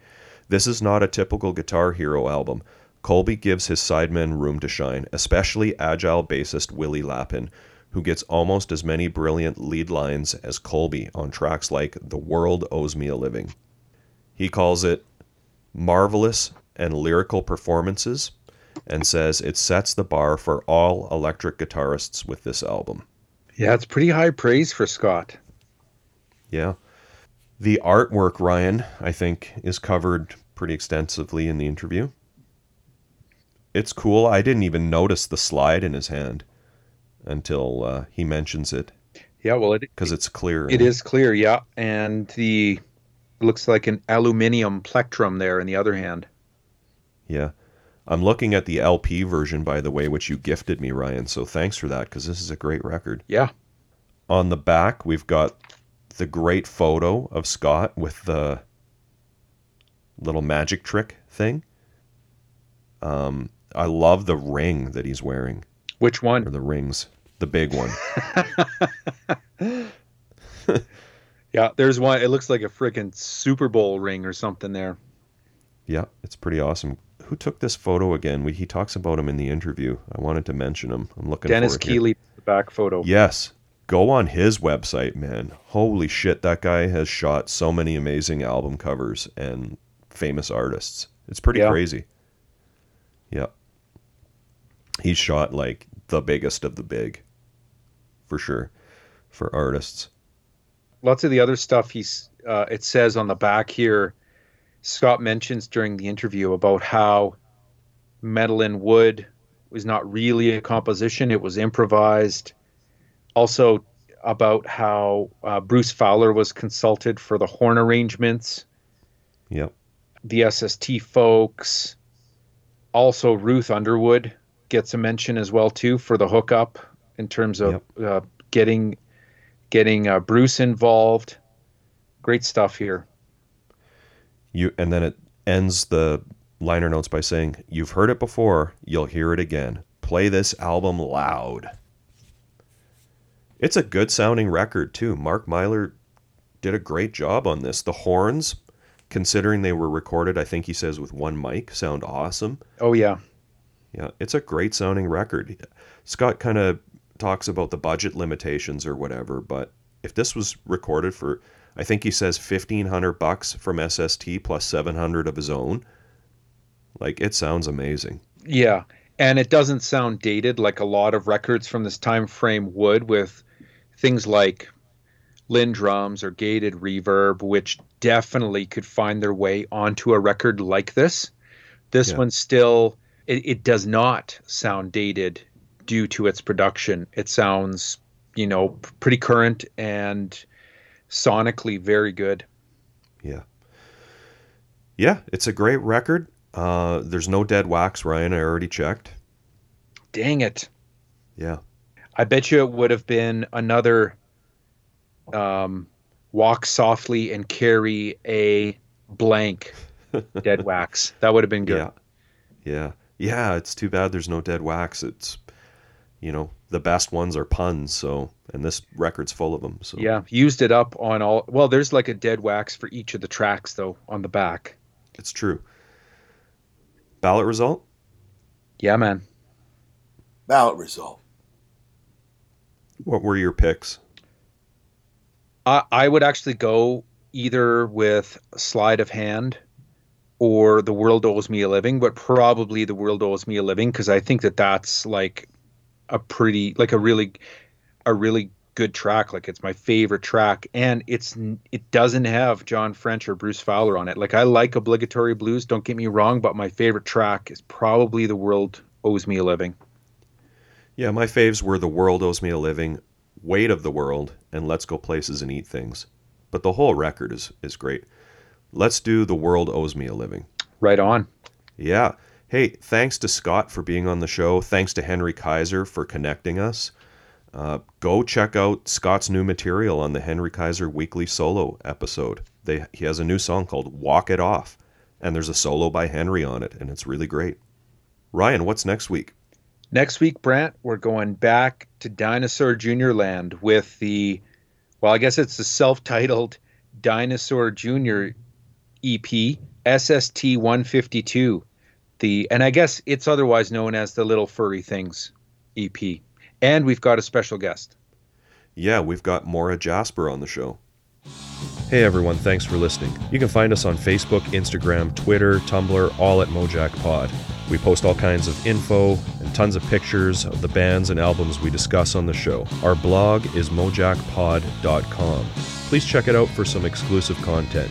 B: This is not a typical Guitar Hero album. Colby gives his sidemen room to shine, especially agile bassist Willie Lapin, who gets almost as many brilliant lead lines as Colby on tracks like The World Owes Me a Living. He calls it marvelous and lyrical performances and says it sets the bar for all electric guitarists with this album.
A: Yeah, it's pretty high praise for Scott.
B: Yeah. The artwork, Ryan, I think, is covered pretty extensively in the interview. It's cool. I didn't even notice the slide in his hand until uh, he mentions it
A: Yeah, well, it
B: because it's clear.
A: it is clear. Yeah, and the looks like an aluminium plectrum there in the other hand.
B: Yeah. I'm looking at the LP version, by the way, which you gifted me, Ryan. So thanks for that because this is a great record.
A: Yeah,
B: On the back, we've got the great photo of Scott with the little magic trick thing. Um, I love the ring that he's wearing,
A: which
B: or
A: one?
B: the rings, the big one.
A: Yeah, there's one. It looks like a freaking Super Bowl ring or something there.
B: Yeah, it's pretty awesome. Who took this photo again? We, he talks about him in the interview. I wanted to mention him. I'm looking
A: Dennis
B: for.
A: Keeley, the back photo.
B: Yes. Go on his website, man. Holy shit, that guy has shot so many amazing album covers and famous artists. It's pretty
A: Yeah.
B: crazy. Yeah. He's shot like the biggest of the big. For sure. For artists.
A: lots of the other stuff he's uh, it says on the back here scott mentions during the interview about how metal in wood was not really a composition it was improvised also about how uh, bruce fowler was consulted for the horn arrangements
B: Yep.
A: the sst folks also ruth underwood gets a mention as well too for the hookup in terms of uh, getting getting uh, bruce involved great stuff here
B: You and then it ends the liner notes by saying, You've heard it before, you'll hear it again. Play this album loud. It's a good sounding record too. Mark Myler did a great job on this. The horns, considering they were recorded, I think he says with one mic, sound awesome.
A: oh yeah
B: Yeah, it's a great sounding record. Scott kind of talks about the budget limitations or whatever, but if this was recorded for, I think he says fifteen hundred bucks from SST plus seven hundred of his own, like it sounds amazing.
A: yeah and it doesn't sound dated like a lot of records from this time frame would with things like Linn drums or gated reverb which definitely could find their way onto a record like this this
B: Yeah.
A: one still it, it does not sound dated due to its production it sounds you know pretty current and sonically very good
B: Yeah, yeah, it's a great record. Uh, there's no dead wax, Ryan. I already checked.
A: dang it
B: Yeah,
A: I bet you it would have been another um, walk softly and carry a blank dead wax. That would have been good.
B: yeah, yeah, yeah. It's too bad there's no dead wax. It's, you know, the best ones are puns. So, and this record's full of them. So,
A: Yeah, used it up on all. Well, there's like a dead wax for each of the tracks though on the back.
B: it's true. Ballot result.
A: Yeah, man.
C: Ballot result.
B: What were your picks?
A: I I would actually go either with slide of hand or the world owes me a living, but probably the world owes me a living because I think that that's like a pretty like a really a really good track. Like it's my favorite track, and it's it doesn't have John French or Bruce Fowler on it. Like I like obligatory blues, don't get me wrong, but my favorite track is probably the world owes me a living.
B: Yeah, my faves were The World Owes Me a Living, Weight of the World, and Let's Go Places and Eat Things. But the whole record is, is great. Let's do The World Owes Me a Living.
A: Right on.
B: Yeah. Hey, thanks to Scott for being on the show. Thanks to Henry Kaiser for connecting us. Uh, go check out Scott's new material on the Henry Kaiser weekly solo episode. They, he has a new song called Walk It Off, and there's a solo by Henry on it, and it's really great. Ryan, what's next week?
A: Next week, Brent, we're going back to Dinosaur Junior Land with the, well, I guess it's the self-titled Dinosaur Junior EP SST 152. The and I guess it's otherwise known as the Little Furry Things EP. And we've got a special guest.
B: Yeah, we've got Maura Jasper on the show. Hey everyone, thanks for listening. You can find us on Facebook, Instagram, Twitter, Tumblr, all at Mojack Pod. We post all kinds of info and tons of pictures of the bands and albums we discuss on the show. Our blog is mojackpod.com. Please check it out for some exclusive content.